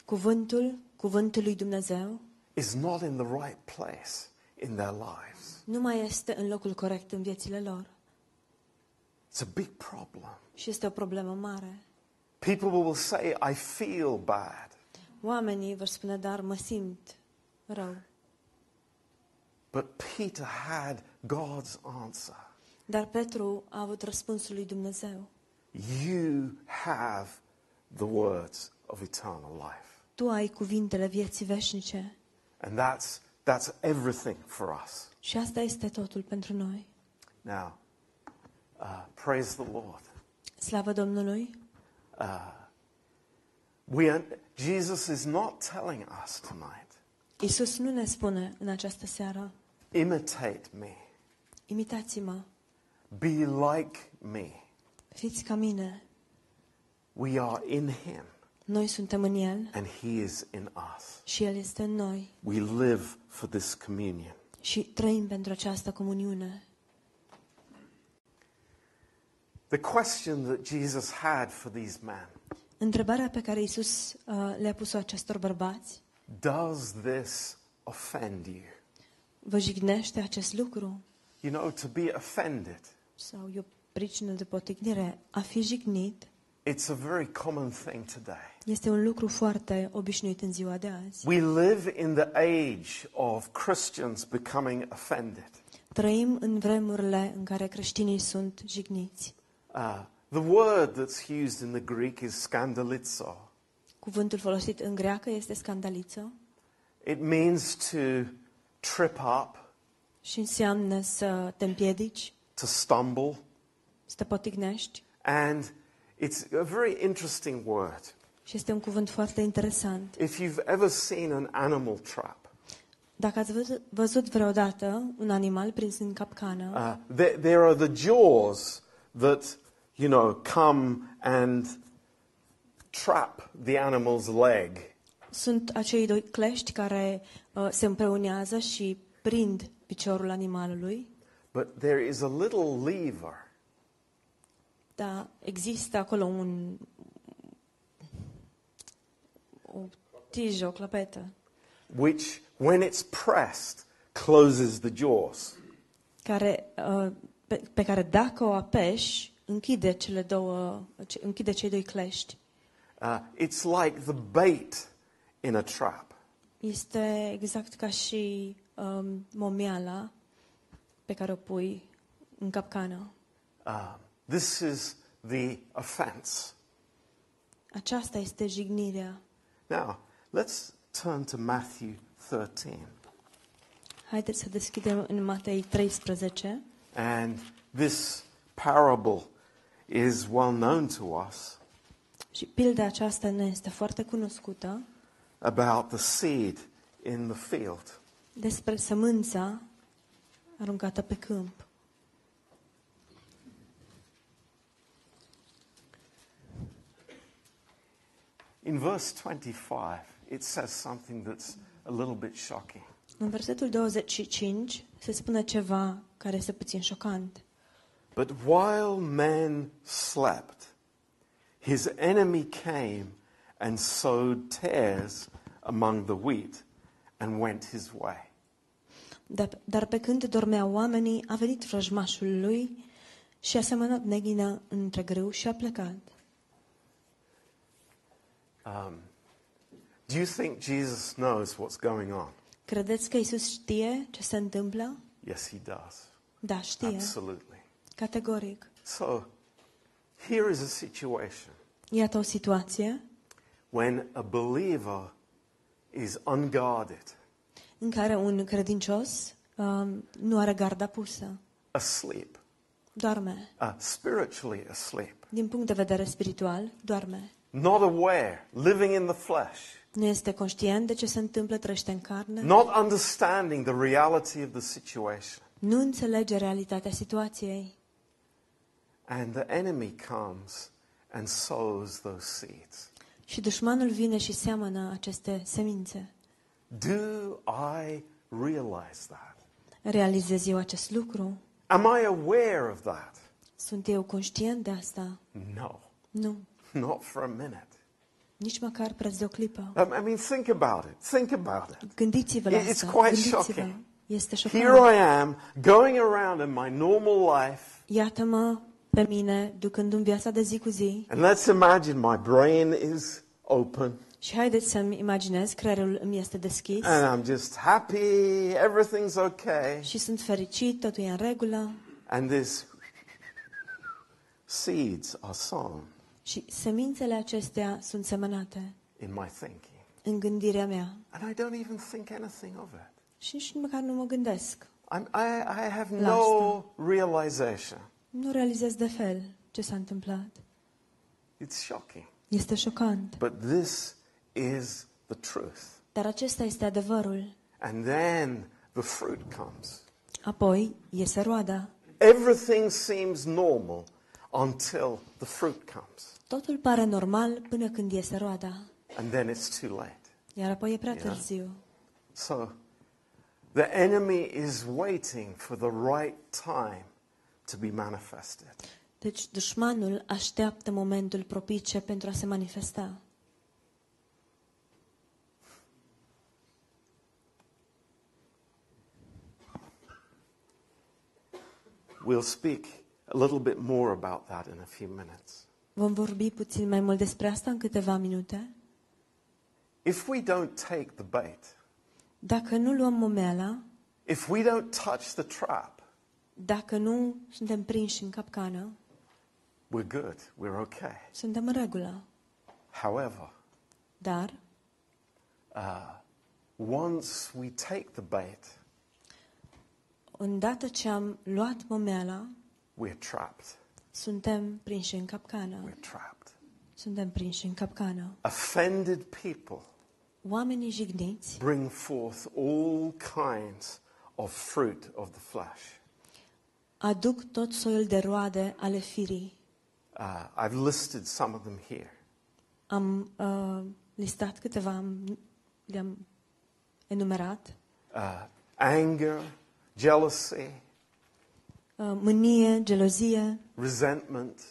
Cuvântul, cuvântul lui Dumnezeu, is not in the right place in their lives. nu mai este în locul corect în viețile lor. It's a big problem. Și este o problemă mare. People will say, I feel bad. Oamenii vor spune, dar mă simt rău. But Peter had God's answer. Dar Petru a avut răspunsul lui Dumnezeu. You have the words of eternal life. Tu ai cuvintele vieții veșnice. And that's, that's everything for us. Și asta este totul pentru noi. Now, uh, praise the Lord. Slavă Domnului! We are, Jesus is not telling us tonight, Isus nu ne spune în această seară, imitate me, imitați-mă, be like me. fiți ca mine. We are in Him Noi suntem în El and He is in us. și El este în noi We live for this communion. și trăim pentru această comuniune. The question that Jesus had for these men Întrebarea pe care Isus uh, le-a pus-o acestor bărbați, Does this offend you? vă jignește acest lucru? You know, to be offended, Sau e o pricină de potignire? A fi jignit it's a very common thing today. este un lucru foarte obișnuit în ziua de azi. We live in the age of Christians becoming offended. Trăim în vremurile în care creștinii sunt jigniți. Uh, the word that's used in the Greek is scandalizo. Cuvântul folosit în greacă este scandaliță It means to trip up, și înseamnă să te împiedici, to stumble, să te potignești and It's a very interesting word. Și este un cuvânt foarte interesant. If you've ever seen an animal trap, Dacă ați văzut, văzut vreodată un animal prins în capcană, uh, there, there are the jaws that, you know, come and trap the animal's leg. sunt acei doi clești care uh, se împreunează și prind piciorul animalului, But there is a little lever dar există acolo un o tijă, o clăpetă, which, when it's pressed, closes the jaws. care, uh, pe, pe care dacă o apeși, închide cele două, ce- închide cei doi clești. Uh, it's like the bait in a trap. Este exact ca și um, momiala pe care o pui în capcană. Uh, this is the offense. Aceasta este jignirea. Now, let's turn to Matthew 13. Haideți să deschidem în Matei 13. And this parable is well known to us Și pilda aceasta ne este foarte cunoscută about the seed in the field. despre sămânța aruncată pe câmp. In verse 25, it says something that's a little bit shocking. În versetul 25 se spune ceva care este puțin șocant. But while men slept, his enemy came and sowed tares among the wheat and went his way. Dar, dar pe când dormeau oamenii, a venit vrăjmașul lui și a semănat neghină între grâu și a plecat. Um, do you think Jesus knows what's going on? Credeți că Isus știe ce se întâmplă? Yes, he does. Da, știe. Absolutely. Categoric. So, here is a situation Iată o situație when a believer is unguarded, în care un credincios um, nu are garda pusă, asleep, doarme. uh, spiritually asleep, Din punct de vedere spiritual, doarme. Not aware, living in the flesh, Nu este conștient de ce se întâmplă, trăiește în carne. not understanding the reality of the situation. Nu înțelege realitatea situației. And the enemy comes and sows those seeds. Și dușmanul vine și seamănă aceste semințe. Do I realize that? Realizez eu acest lucru? Am I aware of that? Sunt eu conștient de asta? No, Nu. Not for a minute. Nici măcar preț de o clipă. Um, I mean, think about it. Think about it. Gândiți-vă la It's asta. quite Gândiți-vă. shocking. Este Here. I am, going around in my normal life, Iată-mă pe mine, ducându-mi viața de zi cu zi. and let's imagine my brain is open, Și haideți să-mi imaginez, creierul îmi este deschis and I'm just happy, everything's okay, și sunt fericit, totul e în regulă and this seeds are sown și semințele acestea sunt semănate in my thinking. în gândirea mea. And I don't even think anything of it. Și nici măcar nu mă gândesc. I'm, I, I have La no realization. Nu realizez de fel ce s-a întâmplat. It's shocking. Este șocant. But this is the truth. Dar acesta este adevărul. And then the fruit comes. Apoi iese roada. Everything seems normal until the fruit comes. Totul pare normal până când iese roada. And then it's too late. Iar apoi e prea Yeah. târziu. So the enemy is waiting for the right time to be manifested. Deci dușmanul așteaptă momentul propice pentru a se manifesta. We'll speak a little bit more about that in a few minutes. Vom vorbi puțin mai mult despre asta în câteva minute. If we don't take the bait, Dacă nu luăm momeala, if we don't touch the trap, dacă nu suntem prinși în capcană, we're good, we're okay. suntem în regulă. However, Dar, uh, once we take the bait, îndată ce am luat momeala, we're trapped. Suntem prinși în capcană. We're trapped. Suntem prinși în capcană. Offended people Oamenii jigniți bring forth all kinds of fruit of the flesh. aduc tot soiul de roade ale firii. Uh, I've listed some of them here. Am uh, listat câteva, am, le-am enumerat. Uh, anger, jealousy, Uh, mânie, gelozie, resentment,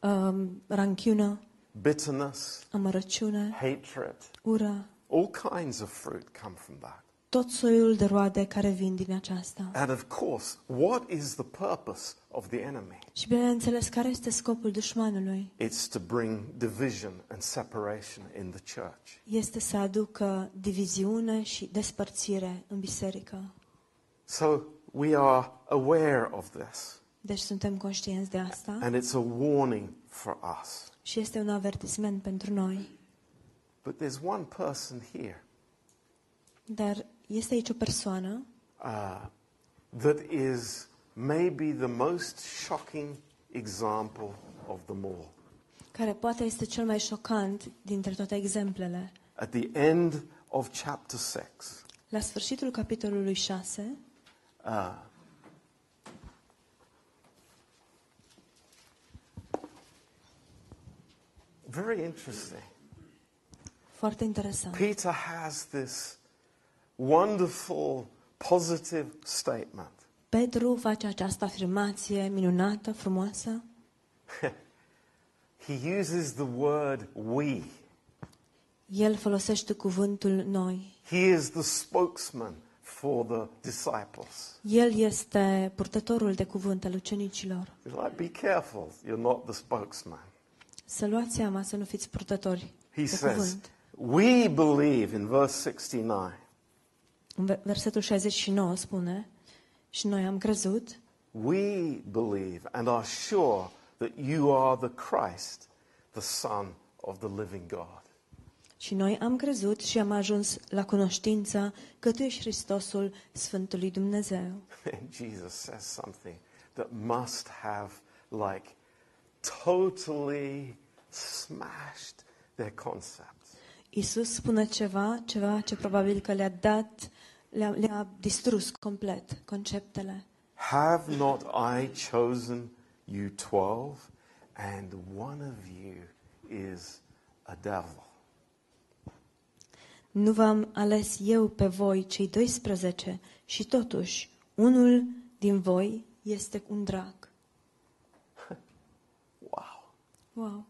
uh, ranchiună, bitterness, amărăciune, hatred. ură, All kinds of fruit come from that. tot soiul de roade care vin din aceasta. And of course, what is the purpose of the enemy? Și bineînțeles, care este scopul dușmanului? It's to bring division and separation in the church. Este să aducă diviziune și despărțire în biserică. So we are aware of this, Deci suntem conștienți de asta and it's a warning for us. și este un avertisment pentru noi. But there's one person here Dar este aici o persoană uh, that is maybe the most shocking example of them all. care poate este cel mai șocant dintre toate exemplele. At the end of chapter 6, La sfârșitul capitolului 6, uh, very interesting. foarte interesant. Peter has this wonderful, positive statement. Petru face această afirmație minunată, frumoasă. He uses the word we. El folosește cuvântul noi. He is the spokesman for the disciples. El este purtătorul de cuvânt al ucenicilor. He's like, be careful, you're not the spokesman. Să luați seama să nu fiți purtători He de says, cuvânt. we believe in verse 69. În ve- versetul 69 spune, și noi am crezut We believe and are sure that you are the Christ, the Son of the living God. Și noi am crezut și am ajuns la cunoștința că Tu ești Hristosul Sfântului Dumnezeu. And Jesus says something that must have like totally smashed their concepts. Isus spune ceva, ceva ce probabil că le-a dat, le-a, le-a distrus complet conceptele. Have not I chosen you twelve, and one of you is a devil? Nu v-am ales eu pe voi, cei 12, și totuși unul din voi este un drac. Wow. Wow!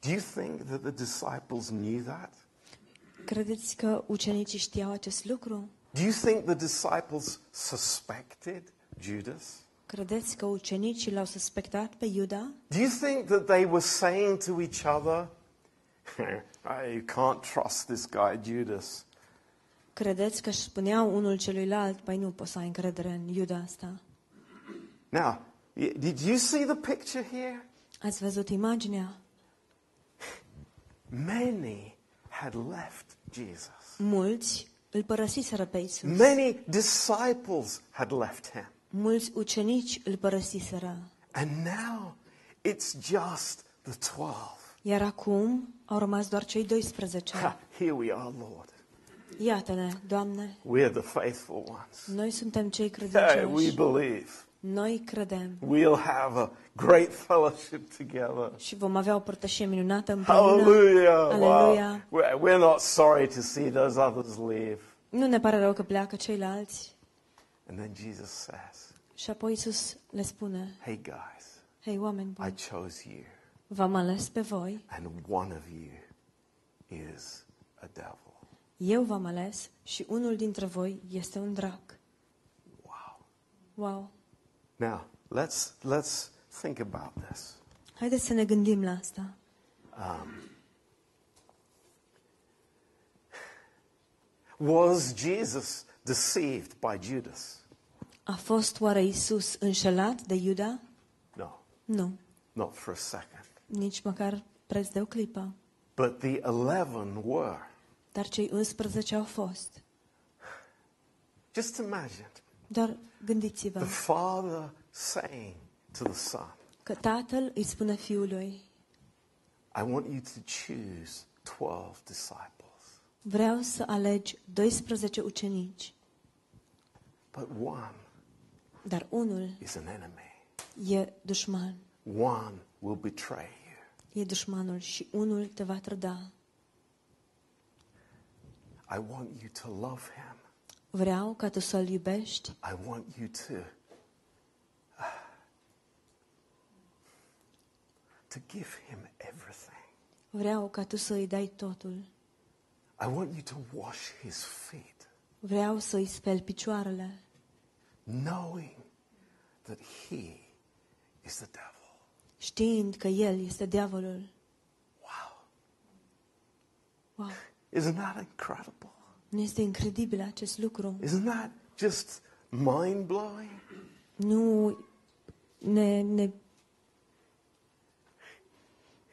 Do you think that the disciples knew that? Credeți că ucenicii știau acest lucru? Do you think the disciples suspected Judas? Credeți că ucenicii l-au suspectat pe Iuda? Do you think that they were saying to each other, "Hey, you can't trust this guy, Judas? Credeți că își spuneau unul celuilalt, păi nu poți să ai încredere în Iuda asta? Now, did you see the picture here? Ați văzut imaginea? Many had left Jesus. Mulți îl părăsiseră pe Isus. Many disciples had left him. Mulți ucenici îl părăsiseră. And now it's just the 12. Iar acum au rămas doar cei 12. Ha, Here we are, Lord. Iată-ne, Doamne, We're the faithful ones. noi suntem cei Hey, we credincioși. believe. Noi credem We'll have a great fellowship together. și vom avea o părtășie minunată împreună. Hallelujah. Wow. Aleluia. We're, we're not sorry to see those others leave. Nu ne pare rău că pleacă ceilalți. And then Jesus says, Și apoi Isus le spune, Hey, guys, hei oameni I buni, chose you, v-am ales pe voi, and one of you is a devil. eu v-am ales și unul dintre voi este un drac. Wow. Wow! Now, let's, let's think about this. Haideți să ne gândim la asta. Was Jesus deceived by Judas? A fost oare Isus înșelat de Iuda? No, Nu, not for a second. Nici măcar preț de o clipă. But the 11 were. Dar cei 11 au fost. Just imagine Doar gândiți-vă, the Father saying to the Son, că Tatăl îi spune Fiului, I want you to choose 12 disciples. vreau să alegi 12 ucenici, But one dar unul is an enemy. e dușman. One will betray you. E dușmanul și unul te va trăda. I want you to love him. Vreau ca tu să-l iubești, I want you to to give him everything. vreau ca tu să-i dai totul. I want you to wash his feet, Vreau să-i speli picioarele, knowing that he is the devil. Știind că el este diavolul. Wow. Wow! Isn't that incredible? Nu este incredibil acest lucru? Isn't that just mind blowing? Nu ne, ne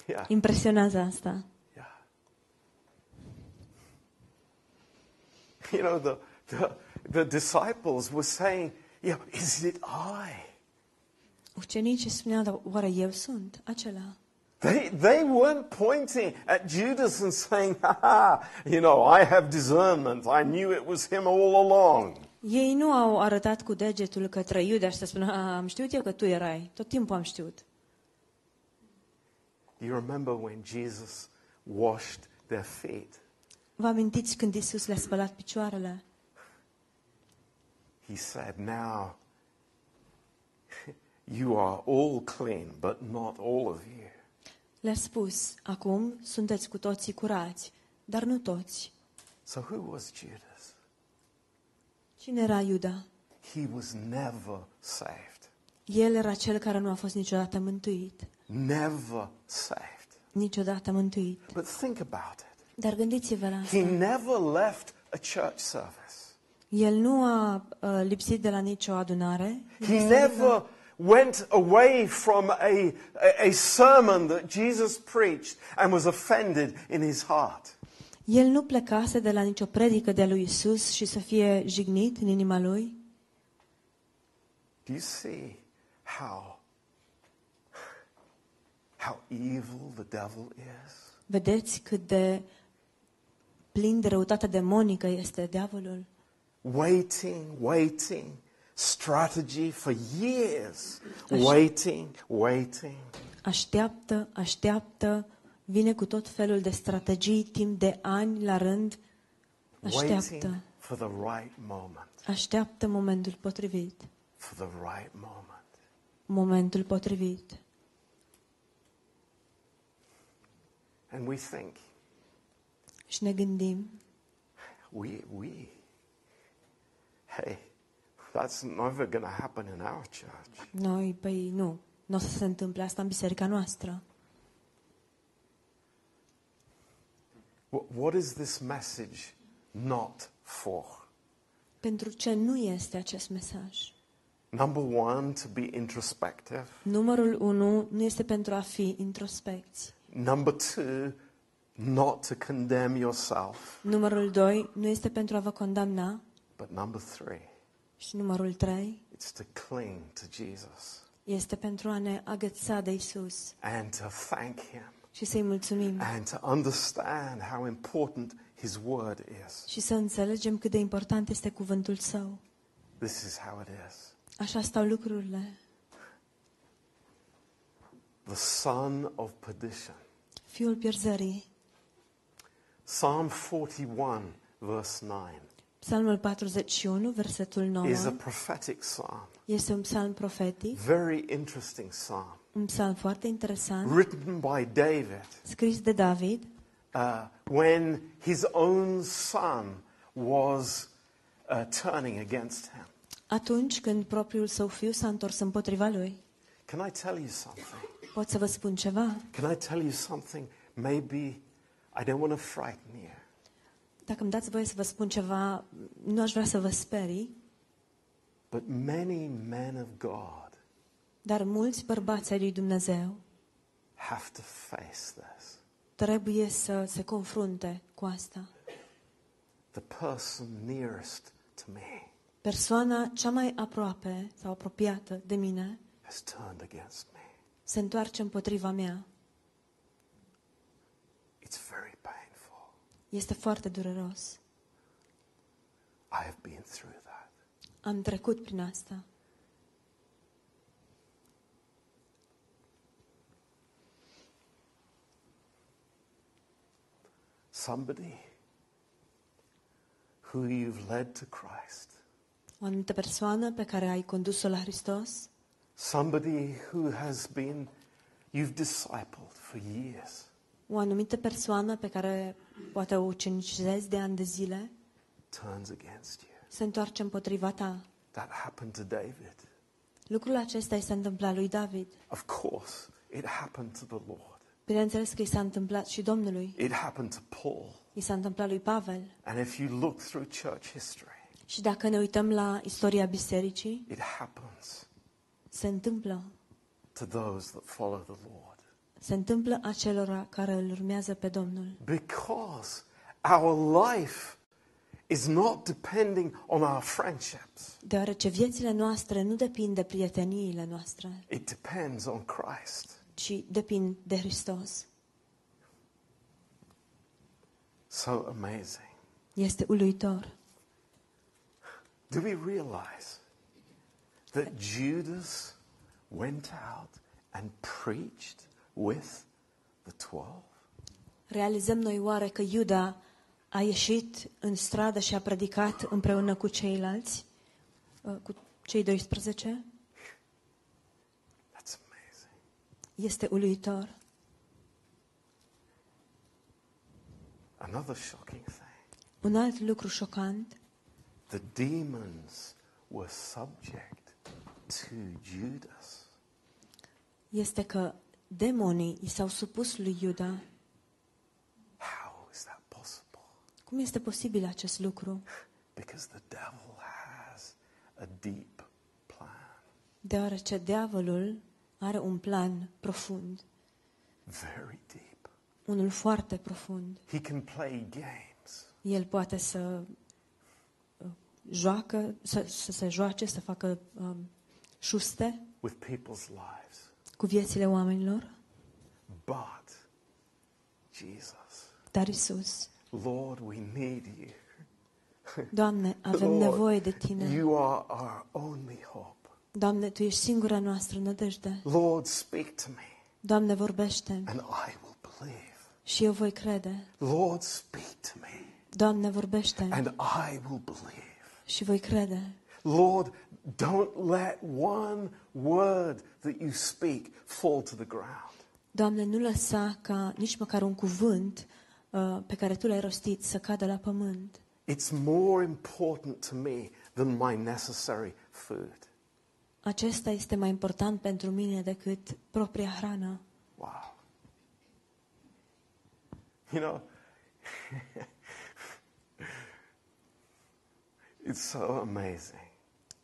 Yeah. impresionează asta. Yeah. You know, the, the, the disciples were saying, yeah, is it I? Ucenicii spuneau, dar oare eu sunt acela? They, they weren't pointing at Judas and saying, ha ha, you know, I have discernment. I knew it was him all along. Ei nu au arătat cu degetul către Iuda și să spună, "A, am știut eu că tu erai, tot timpul am știut. You remember when Jesus washed their feet? Vă amintiți când Isus le-a spălat picioarele? He said, Now you are all clean, but not all of you. Le-a spus, acum sunteți cu toții curați, dar nu toți. So who was Judas? Cine era Iuda? He was never saved. El era cel care nu a fost niciodată mântuit. Never saved. Niciodată mântuit. But think about it. Dar gândiți-vă la He asta. never left a church service. El nu a uh, lipsit de la nicio adunare. He never went away from a, a, a sermon that Jesus preached and was offended in his heart. El nu plecase de la nicio predică de lui Isus și să fie jignit în inima lui. Do you see how, how evil the devil is? Vedeți cât de plin de răutate demonică este diavolul? Waiting, waiting, strategy for years. Waiting, waiting. Așteaptă, așteaptă, vine cu tot felul de strategii timp de ani la rând. Waiting Așteaptă, for the right moment. așteaptă momentul potrivit. For the right moment. Momentul potrivit. And we think, Și ne gândim, we, we, hey, that's never going to happen in our church. noi, păi nu, nu o să se întâmple asta în biserica noastră. Wh- What is this message not for? Pentru ce nu este acest mesaj? Number one, to be introspective. Numărul unu nu este pentru a fi introspecți. Number two, not to condemn yourself. Numărul doi nu este pentru a vă condamna. But number three, Și numărul trei it's to cling to Jesus este pentru a ne agăța de Isus and to thank Him și să-i mulțumim and to understand how important His word is. și să înțelegem cât de important este cuvântul Său. This is how it is. Așa stau lucrurile. The son of perdition. Fiul pierzării. Psalm 41, verse 9, Psalmul 41, versetul 9, is a prophetic psalm. este un psalm profetic, Very interesting psalm. un psalm foarte interesant, Written by David scris de David, uh, when his own son was uh, turning against him. atunci când propriul său fiu s-a întors împotriva lui. Can I tell you something? Pot să vă spun ceva? Can I tell you something? Maybe I don't want to frighten you. Dacă îmi dați voie să vă spun ceva, nu aș vrea să vă sperii, But many men of God dar mulți bărbați ai lui Dumnezeu have to face this. trebuie să se confrunte cu asta. The person nearest to me Persoana cea mai aproape sau apropiată de mine has turned against me. se întoarce împotriva mea. It's very painful. Este foarte dureros. I have been through that. Am trecut prin asta. Somebody who you've led to Christ. O anumită persoană pe care ai condus-o la Hristos, Somebody who has been, you've discipled for years. O anumită persoană pe care poate o ucenicizezi de ani de zile, turns against you. se întoarce împotriva ta. That happened to David. Lucrul acesta i s-a întâmplat lui David. Of course, it happened to the Lord. Bineînțeles că i s-a întâmplat și Domnului. It happened to Paul. I s-a întâmplat lui Pavel. And if you look through church history, Și dacă ne uităm la istoria bisericii, it happens se întâmplă. to those that follow the Lord. Se întâmplă acelora care îl urmează pe Domnul. Because our life is not depending on our friendships, Deoarece viețile noastre nu depind de prieteniile noastre, it depends on Christ. ci depind de Hristos. So amazing. Este uluitor. Do we realize that Judas went out and preached with the twelve? Realizăm noi oare că Iuda a ieșit în stradă și a predicat împreună cu ceilalți, uh, cu cei 12? That's amazing. Este uluitor. Another shocking thing Un alt lucru șocant, the demons were subject to Judas. este că demonii i s-au supus lui Iuda. How is that possible? Cum este posibil acest lucru? Because the devil has a deep plan, Deoarece diavolul are un plan profund, very deep. unul foarte profund. He can play games El poate să uh, joacă, să, să se joace, să facă um, șuste with people's lives. Cu viețile oamenilor, But Jesus, dar Isus, Lord, we need you. Doamne, avem Lord, nevoie de Tine. You are our only hope. Doamne, Tu ești singura noastră nădejde. Lord, speak to me Doamne, vorbește and I will believe. și eu voi crede. Lord, speak to me Doamne, vorbește and I will believe. și voi crede. Lord, don't let one word that you speak fall to the ground. Doamne, nu lăsa ca nici măcar un cuvânt uh, pe care Tu l-ai rostit să cadă la pământ. It's more important to me than my necessary food. Acesta este mai important pentru mine decât propria hrană. Wow. You know, it's so amazing.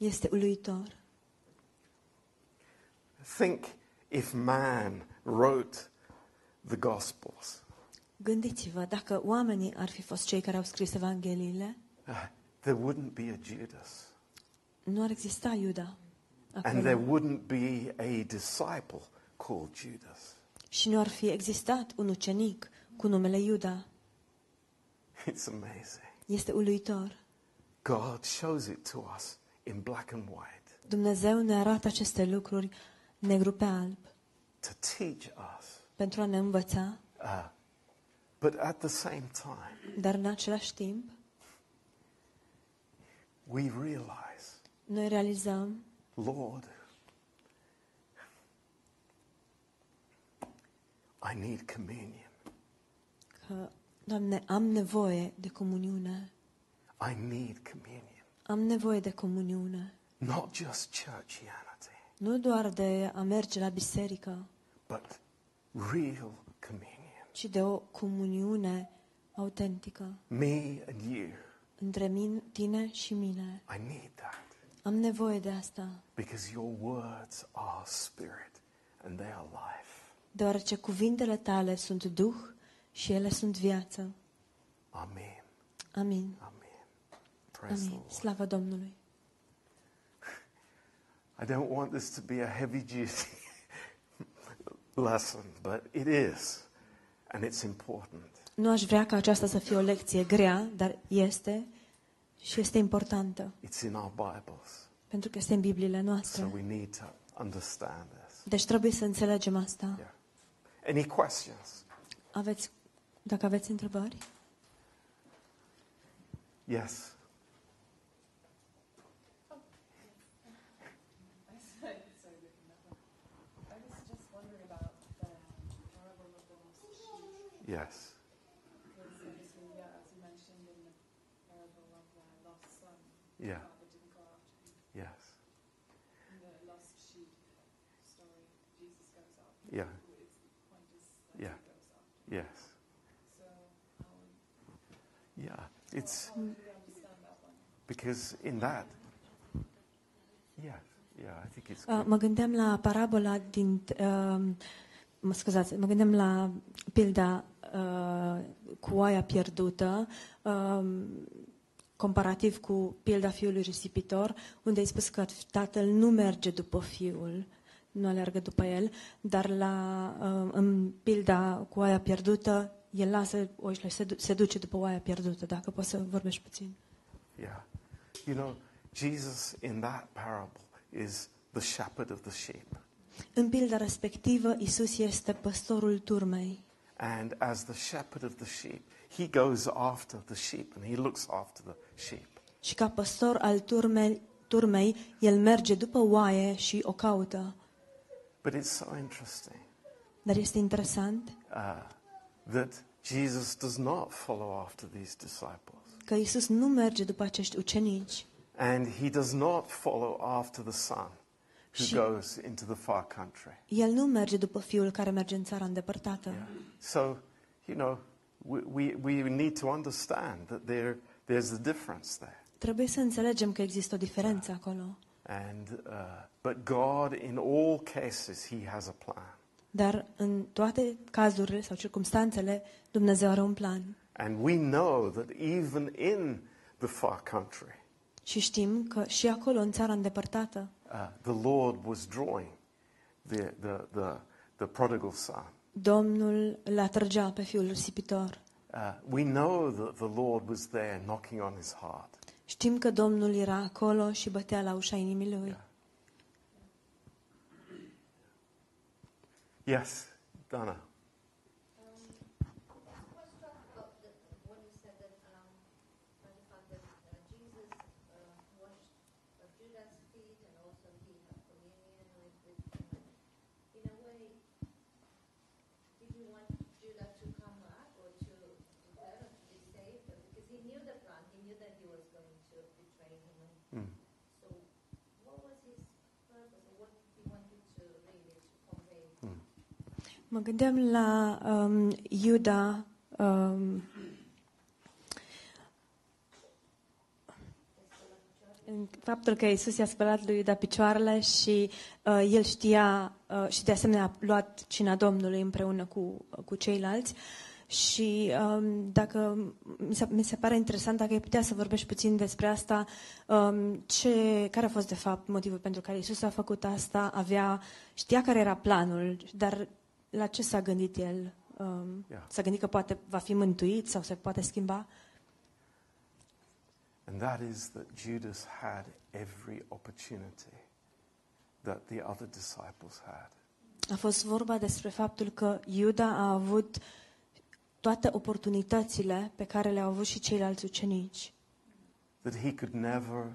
Este uluitor. Think if man wrote the Gospels, Gândiți-vă, dacă oamenii ar fi fost cei care au scris Evangheliile, uh, there wouldn't be a Judas. nu ar exista Iuda And there acolo. wouldn't be a disciple called Judas. Și nu ar fi existat un ucenic cu numele Iuda. It's amazing. Este uluitor. God shows it to us in black and white Dumnezeu ne arată aceste lucruri negru pe alb to teach us. pentru a ne învăța, Uh, but at the same time, dar în același timp we realize, noi realizăm, Lord, I need communion. că, Doamne, am nevoie de comuniune. I need communion. Am nevoie de comuniune. Not just churchianity, Nu doar de a merge la biserică, but real communion. ci de o comuniune autentică Me and you, între mine, tine și mine. I need that Am nevoie de asta, because your words are spirit and they are life. deoarece cuvintele tale sunt duh și ele sunt viață. Amen. Amin. Amen. Praise the Amin. Lord. Slavă Domnului. I don't want this to be a heavy duty lesson, but it is, and it's important. Nu aș vrea ca aceasta să fie o lecție grea, dar este și este importantă, It's in our Bibles, pentru că este în Bibliile so noastre. we need to understand this. Deci trebuie să înțelegem asta. Yeah. Any questions? Aveți, dacă aveți întrebări? Yes. Yes. The lost sheep story, Jesus goes after Yeah. him. It's, the point is that Yeah. after Yes. So Yeah. It's how do we understand that one? because in that. Yeah. Yeah. I think it's. Uh. Mă gândeam la parabola din... Uh, mă scuzați, mă gândeam la pilda uh, cu oaia pierdută, uh, comparativ cu pilda fiului risipitor, unde ai spus că tatăl nu merge după fiul, nu alergă după el, dar la, uh, în pilda cu oaia pierdută, el lasă oile și se, du- se duce după oaia pierdută, dacă poți să vorbești puțin. Yeah. You know, Jesus in that parable is the shepherd of the sheep. În pilda respectivă, Isus este păstorul turmei. And as the shepherd of the sheep, he goes after the sheep and he looks after the sheep. Și ca păstor al turmei, turmei, el merge după oaie și o caută. But it's so interesting Dar este interesant uh, that Jesus does not follow after these disciples. că Isus nu merge după acești ucenici And he does not follow after the son who Și- goes into the far country. El nu merge după fiul care merge în țara îndepărtată. Yeah. So, you know, we, we, we need to understand that there, there's a difference there. Trebuie să înțelegem că există o diferență acolo. And, uh, but God, in all cases, He has a plan. Dar în toate cazurile sau circumstanțele, Dumnezeu are un plan. And we know that even in the far country, Și știm că și acolo, în țara îndepărtată, uh, the Lord was drawing the, the, the, the prodigal son. Domnul îl atrăgea pe fiul risipitor. Uh, we know that the Lord was there knocking on his heart. Știm că Domnul era acolo și bătea la ușa inimii lui. Yes, Donna. was struck about the, when you said that, um, by the fact that uh, Jesus uh, washed uh, Judas' feet and also he had communion with, with him. In a way, did you want Judas to come back or to, to heaven to be saved? Because he knew the plan, he knew that he was going to betray him. And Mm. so, what was his purpose or what he wanted to really to convey? Mă gândeam la um, Iuda, um, în faptul că Isus i-a spălat lui Iuda picioarele și uh, el știa uh, și de asemenea a luat cina Domnului împreună cu, cu ceilalți. Și um, dacă mi se, mi se pare interesant dacă ai putea să vorbești puțin despre asta, um, ce, care a fost de fapt motivul pentru care Isus a făcut asta, avea, știa care era planul, dar la ce s-a gândit el? Um, Yeah. S-a gândit că poate va fi mântuit sau se poate schimba? And that is that Judas had every opportunity that the other disciples had. A fost vorba despre faptul că Iuda a avut toate oportunitățile pe care le-au avut și ceilalți ucenici. That he could never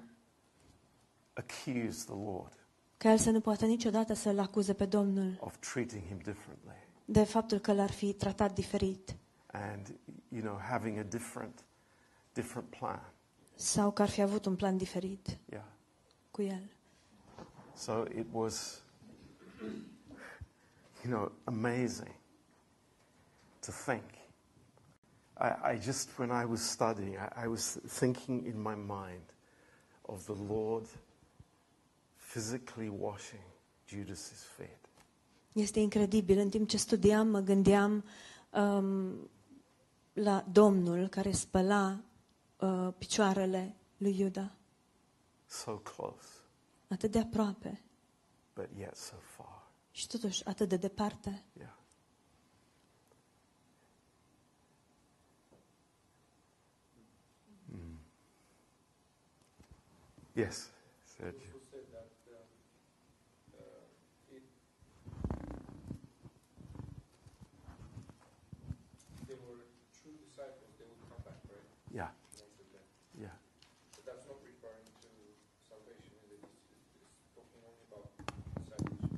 accuse the Lord Că el să nu poată niciodată să-l acuze pe Domnul of treating him differently de faptul că l-ar fi tratat diferit and, you know, having a different, different plan. sau că ar fi avut un plan diferit Yeah. cu el. So it was, you know, amazing to think. I, I just, when I was studying, I, I was thinking in my mind of the Lord physically washing Judas's feet. Este incredibil. În timp ce studiam, mă gândeam um, la Domnul care spăla uh, picioarele lui Iuda. So close. Atât de aproape. but yet so far. și totuși atât de departe. Yeah. Mm. Yes, Sergio. who said that um, uh, it, they were true disciples, they would come back, right? Yeah, Once again. yeah. But that's not referring to salvation, is it? It's, it's talking only about discipleship.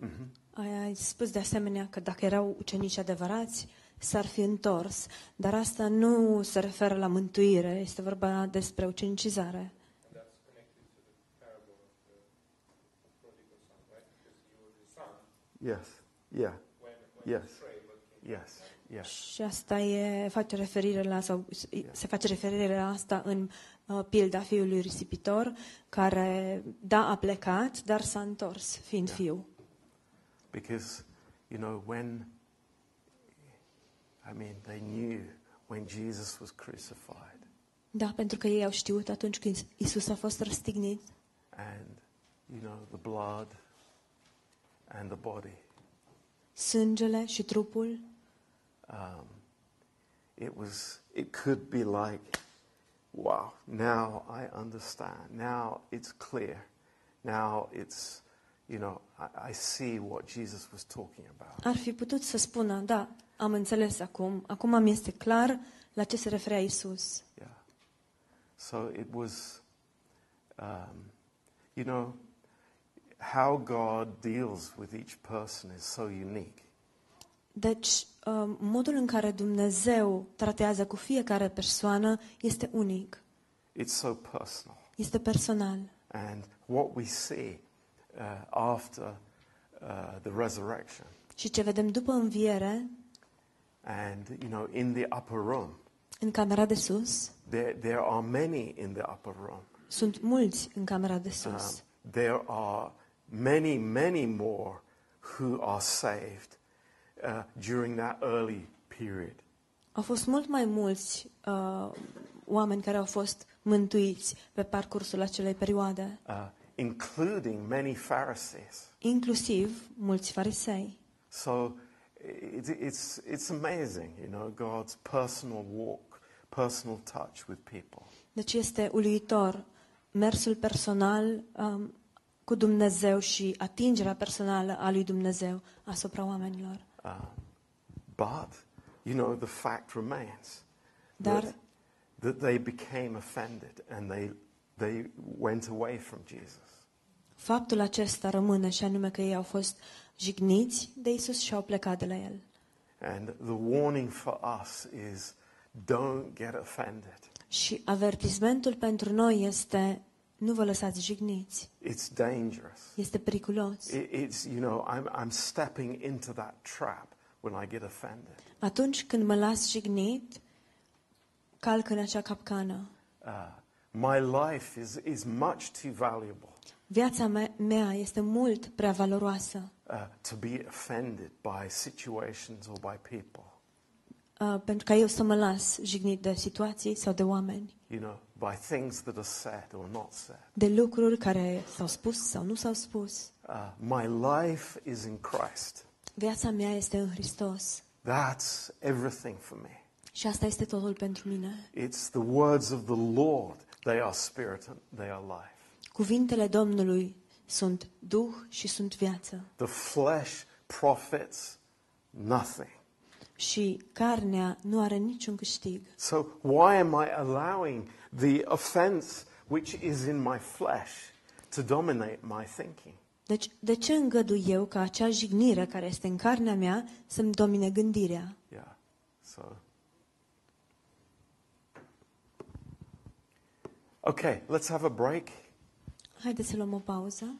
hmm Ai, ai spus de asemenea că dacă erau ucenici adevărați, s-ar fi întors, dar asta nu se referă la mântuire, este vorba despre ucenicizare. And that's connected to the parable of the prodigal son, right? Because he was the son Yes, yeah, when, when Yes. he betrayed, but came yes, yes. Și asta e, face referire la, sau se face referire la asta în uh, pilda fiului risipitor, care, da, a plecat, dar s-a întors, fiind Da. fiu. Because, you know, when, I mean, they knew when Jesus was crucified Da, pentru că ei au știut atunci când Isus a fost răstignit and, you know, the blood and the body, sângele și trupul, um, it was, it could be like, wow, now I understand. Now it's clear. Now it's, you know, I, I see what Jesus was talking about. ar fi putut să spună, da, am înțeles acum, acum mi este clar la ce se referea Isus. Yeah. So it was, um, you know, how God deals with each person is so unique. Deci, um, modul în care Dumnezeu tratează cu fiecare persoană este unic, It's so personal. este personal. And what we see uh, after uh, the resurrection Și ce vedem după înviere, and, you know, in the upper room, în camera de sus, there, there are many in the upper room. sunt mulți în camera de Um, sus. there are many, many more who are saved uh, during that early period. Au fost mult mai mulți uh, oameni care au fost mântuiți pe parcursul acelei perioade, uh, including many Pharisees. inclusiv mulți farisei. So it, it's, it's amazing, you know, God's personal walk, personal touch with people. Deci este uluitor mersul personal um, cu Dumnezeu și atingerea personală a lui Dumnezeu asupra oamenilor. Um, but, you know, the fact remains Dar that, that they became offended and they, they went away from Jesus. faptul acesta rămâne și anume că ei au fost jigniți de Isus și au plecat de la el. And the warning for us is don't get offended. Și avertismentul pentru noi este nu vă lăsați jigniți. It's dangerous. Este periculos. It, it's, you know, I'm, I'm stepping into that trap when I get offended. Atunci când mă las jignit, calc în acea capcană. Uh, my life is, is much too valuable Viața me- mea este mult prea valoroasă uh, to be offended by situations or by people. uh, pentru ca eu să mă las jignit de situații sau de oameni, You know, by things that are said or not said. de lucruri care s-au spus sau nu s-au spus. Uh, my life is in Christ. Viața mea este în Hristos That's everything for me. și asta este totul pentru mine. It's the words of the Lord. They are spirit and they are life. Cuvintele Domnului sunt Duh și sunt viață. The flesh profits nothing. Și carnea nu are niciun câștig. So why am I allowing the offense which is in my flesh to dominate my thinking? Deci, de ce îngădui eu ca acea jignire care este în carnea mea să-mi domine gândirea? Yeah. So Okay, let's have a break. Haideți să luăm o pauză.